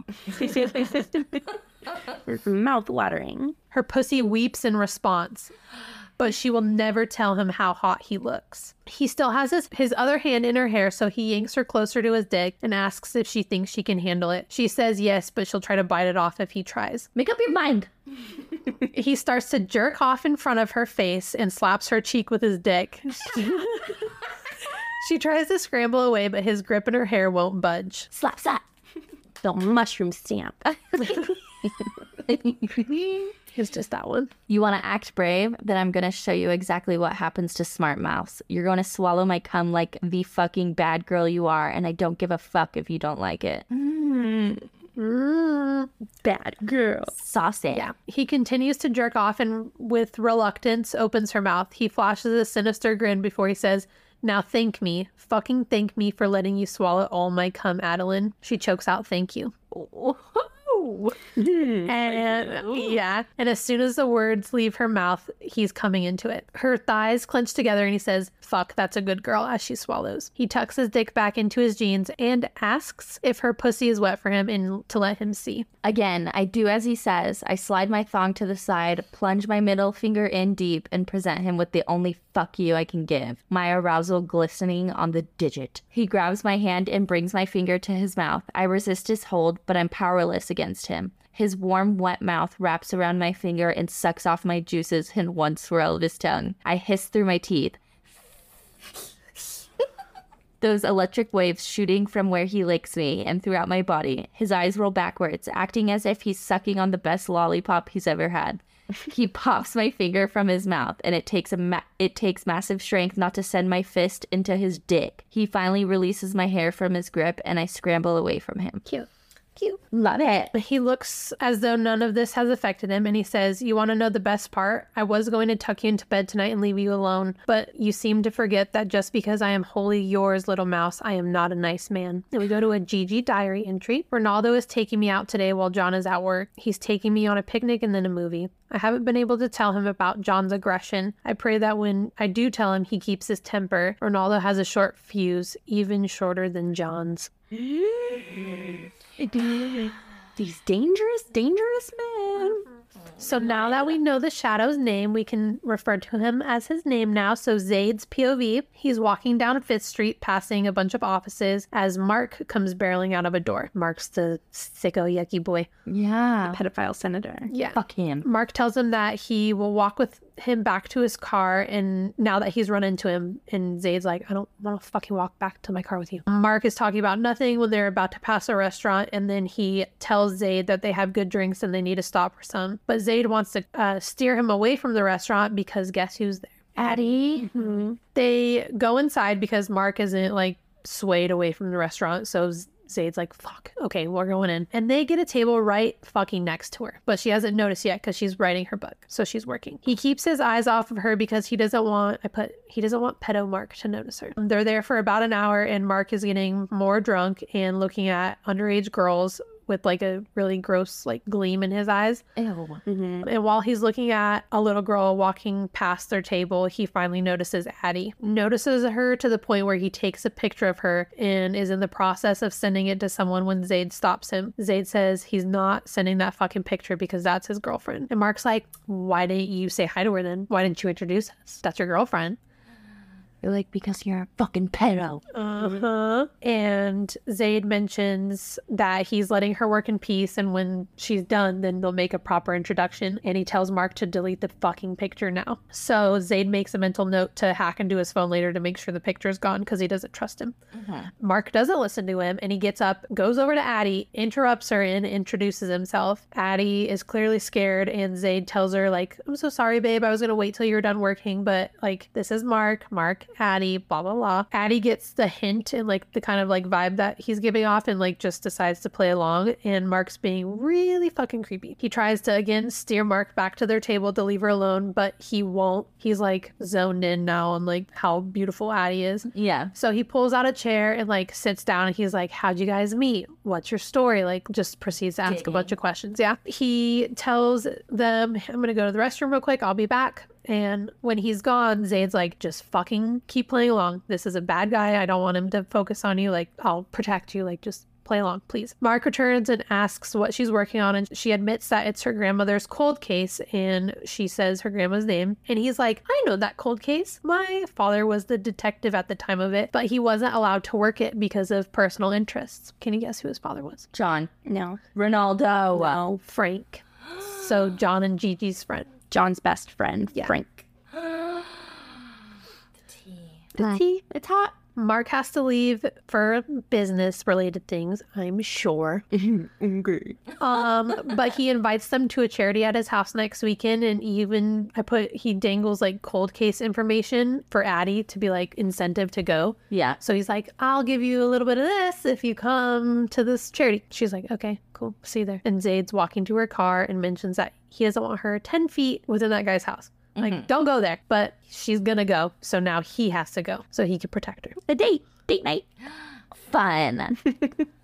C: Mouth watering.
B: Her pussy weeps in response, but she will never tell him how hot he looks. He still has his, his other hand in her hair, so he yanks her closer to his dick and asks if she thinks she can handle it. She says yes, but she'll try to bite it off if he tries.
A: Make up your mind.
B: He starts to jerk off in front of her face and slaps her cheek with his dick. she tries to scramble away, but his grip in her hair won't budge.
A: Slap, slap.
C: The mushroom stamp.
B: It's just that one.
A: You want to act brave? Then I'm going to show you exactly what happens to smart mouths. You're going to swallow my cum like the fucking bad girl you are, and I don't give a fuck if you don't like it.
B: Mm.
C: Bad girl.
A: Saucy.
B: Yeah. He continues to jerk off and, with reluctance, opens her mouth. He flashes a sinister grin before he says, Now thank me. Fucking thank me for letting you swallow all my cum, Adeline. She chokes out, Thank you. no. and yeah. And as soon as the words leave her mouth, he's coming into it. Her thighs clench together and he says, Fuck, that's a good girl, as she swallows. He tucks his dick back into his jeans and asks if her pussy is wet for him and to let him see.
A: Again, I do as he says. I slide my thong to the side, plunge my middle finger in deep, and present him with the only fuck you I can give, my arousal glistening on the digit. He grabs my hand and brings my finger to his mouth. I resist his hold, but I'm powerless against him. His warm, wet mouth wraps around my finger and sucks off my juices in one swirl of his tongue. I hiss through my teeth. Those electric waves shooting from where he licks me and throughout my body. His eyes roll backwards, acting as if he's sucking on the best lollipop he's ever had. he pops my finger from his mouth, and it takes a ma- it takes massive strength not to send my fist into his dick. He finally releases my hair from his grip, and I scramble away from him.
C: Cute. Cute.
A: Love it.
B: He looks as though none of this has affected him, and he says, You want to know the best part? I was going to tuck you into bed tonight and leave you alone, but you seem to forget that just because I am wholly yours, little mouse, I am not a nice man. And we go to a Gigi diary entry. Ronaldo is taking me out today while John is at work. He's taking me on a picnic and then a movie. I haven't been able to tell him about John's aggression. I pray that when I do tell him, he keeps his temper. Ronaldo has a short fuse, even shorter than John's.
C: These dangerous, dangerous men.
B: So mm-hmm. now that we know the Shadow's name, we can refer to him as his name now. So Zade's POV, he's walking down Fifth Street, passing a bunch of offices as Mark comes barreling out of a door. Mark's the sicko yucky boy.
A: Yeah.
C: Pedophile senator.
B: Yeah.
A: Fuck him.
B: Mark tells him that he will walk with him back to his car and now that he's run into him and Zade's like, I don't want to fucking walk back to my car with you. Mark is talking about nothing when they're about to pass a restaurant and then he tells Zade that they have good drinks and they need to stop for some. But Zade wants to uh, steer him away from the restaurant because guess who's there?
A: Addie.
B: They go inside because Mark isn't like swayed away from the restaurant. So Zade's like, fuck, okay, we're going in. And they get a table right fucking next to her. But she hasn't noticed yet because she's writing her book. So she's working. He keeps his eyes off of her because he doesn't want, I put, he doesn't want pedo Mark to notice her. They're there for about an hour and Mark is getting more drunk and looking at underage girls with like a really gross like gleam in his eyes.
A: Ew. Mm-hmm.
B: And while he's looking at a little girl walking past their table, he finally notices Addie. Notices her to the point where he takes a picture of her and is in the process of sending it to someone when Zade stops him. Zade says he's not sending that fucking picture because that's his girlfriend. And Mark's like, Why didn't you say hi to her then? Why didn't you introduce us? That's your girlfriend.
A: You're like, because you're a fucking pedo.
B: Uh-huh. And Zade mentions that he's letting her work in peace, and when she's done, then they'll make a proper introduction. And he tells Mark to delete the fucking picture now. So Zade makes a mental note to hack into his phone later to make sure the picture's gone because he doesn't trust him. Mark doesn't listen to him, and he gets up, goes over to Addie, interrupts her, and introduces himself. Addie is clearly scared, and Zade tells her, like, I'm so sorry, babe. I was gonna wait till you were done working, but like, this is Mark. Mark, Addie, blah blah blah. Addie gets the hint and like the kind of like vibe that he's giving off, and like just decides to play along. And Mark's being really fucking creepy. He tries to again steer Mark back to their table to leave her alone, but he won't. He's like zoned in now on like how beautiful Addie is.
A: Yeah.
B: So he pulls out a chair and like sits down and he's like, How'd you guys meet? What's your story? Like, just proceeds to ask a bunch of questions. Yeah. He tells them, I'm going to go to the restroom real quick. I'll be back. And when he's gone, Zade's like, just fucking keep playing along. This is a bad guy. I don't want him to focus on you. Like, I'll protect you. Like, just play along, please. Mark returns and asks what she's working on, and she admits that it's her grandmother's cold case, and she says her grandma's name. And he's like, I know that cold case. My father was the detective at the time of it, but he wasn't allowed to work it because of personal interests. Can you guess who his father was?
A: John.
C: No.
A: Ronaldo.
C: No.
B: Frank. So John and Gigi's friend.
C: John's best friend,
B: Yeah.
C: Frank. The tea. The tea. It's hot.
B: Mark has to leave for business related things, I'm sure.
D: okay.
B: Um, but he invites them to a charity at his house next weekend, and even I put he dangles like cold case information for Addie to be like incentive to go.
A: Yeah.
B: So he's like, I'll give you a little bit of this if you come to this charity. She's like, okay, cool, see you there. And Zade's walking to her car and mentions that he doesn't want her 10 feet within that guy's house. Like, mm-hmm. don't go there. But she's gonna go. So now he has to go so he can protect her.
C: A date. Date night.
A: Fun.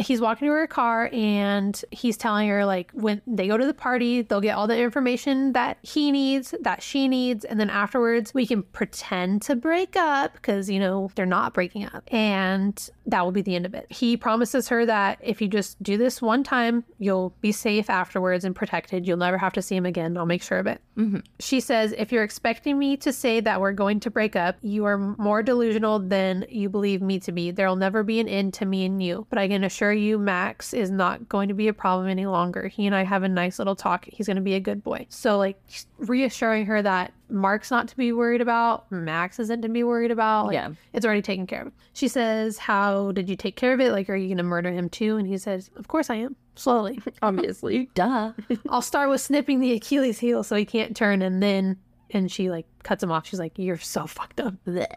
B: he's walking to her car and he's telling her like when they go to the party they'll get all the information that he needs that she needs and then afterwards we can pretend to break up because you know they're not breaking up. And that will be the end of it. He promises her that if you just do this one time you'll be safe afterwards and protected. You'll never have to see him again. I'll make sure of it. Mm-hmm. She says, if you're expecting me to say that we're going to break up, you are more delusional than you believe me to be. There'll never be an end to me and you. But I can assure you, Max is not going to be a problem any longer. He and I have a nice little talk. He's going to be a good boy. So, like, reassuring her that Mark's not to be worried about, Max isn't to be worried about. Like,
A: Yeah.
B: It's already taken care of. She says, How did you take care of it? Like, are you going to murder him too? And he says, Of course I am. Slowly.
C: Obviously.
A: Duh.
B: I'll start with snipping the Achilles heel so he can't turn and then and she like cuts him off. She's like, You're so fucked up.
A: Blech.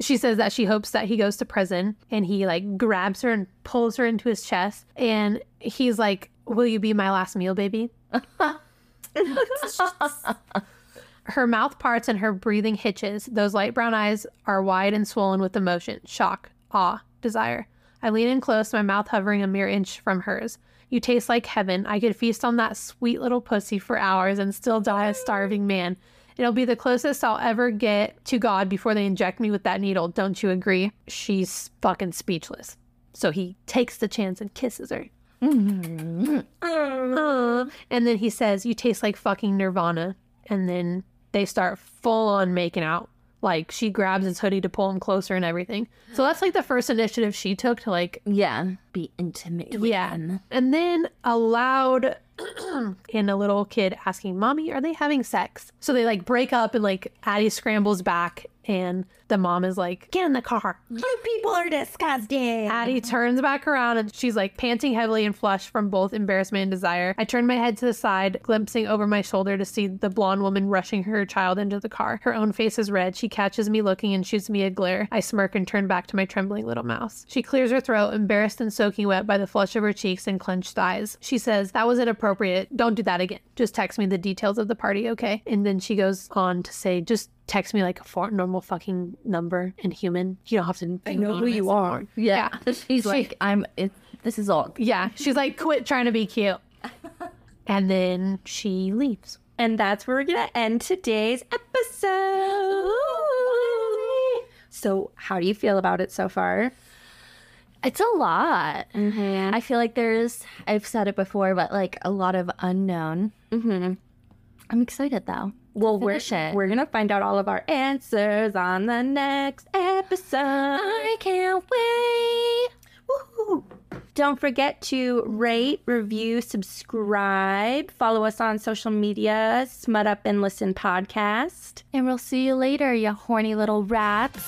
B: She says that she hopes that he goes to prison and he like grabs her and pulls her into his chest and he's like, Will you be my last meal, baby? her mouth parts and her breathing hitches. Those light brown eyes are wide and swollen with emotion, shock, awe, desire. I lean in close, my mouth hovering a mere inch from hers. You taste like heaven. I could feast on that sweet little pussy for hours and still die a starving man. It'll be the closest I'll ever get to God before they inject me with that needle. Don't you agree? She's fucking speechless. So he takes the chance and kisses her. Uh, and then he says, You taste like fucking Nirvana. And then they start full on making out. Like she grabs his hoodie to pull him closer and everything. So that's like the first initiative she took to like
A: Yeah. Be intimate.
B: Yeah. and then a loud and a little kid asking, Mommy, are they having sex? So they like break up and like Addie scrambles back and the mom is like, Get in the car.
C: You people are disgusting.
B: Addie turns back around and she's like panting heavily and flushed from both embarrassment and desire. I turn my head to the side, glimpsing over my shoulder to see the blonde woman rushing her child into the car. Her own face is red. She catches me looking and shoots me a glare. I smirk and turn back to my trembling little mouse. She clears her throat, embarrassed and soaking wet by the flush of her cheeks and clenched thighs. She says, That was inappropriate. Don't do that again. Just text me the details of the party, okay? And then she goes on to say, Just text me like a normal fucking number and human. You don't have to.
C: I know who you are.
A: Yeah. She's like, I'm, it, this is all.
B: Yeah, she's like, quit trying to be cute. And then she leaves.
C: And that's where we're going to end today's episode. So, how do you feel about it so far?
A: It's a lot.
C: Mm-hmm.
A: I feel like there's, I've said it before, but like a lot of unknown.
C: Mm-hmm.
A: I'm excited though.
C: Well, we're,
A: it.
C: we're going to find out all of our answers on the next episode.
A: I can't wait.
C: Woohoo. Don't forget to rate, review, subscribe, follow us on social media, Smut Up and Listen Podcast.
A: And we'll see you later, you horny little rats.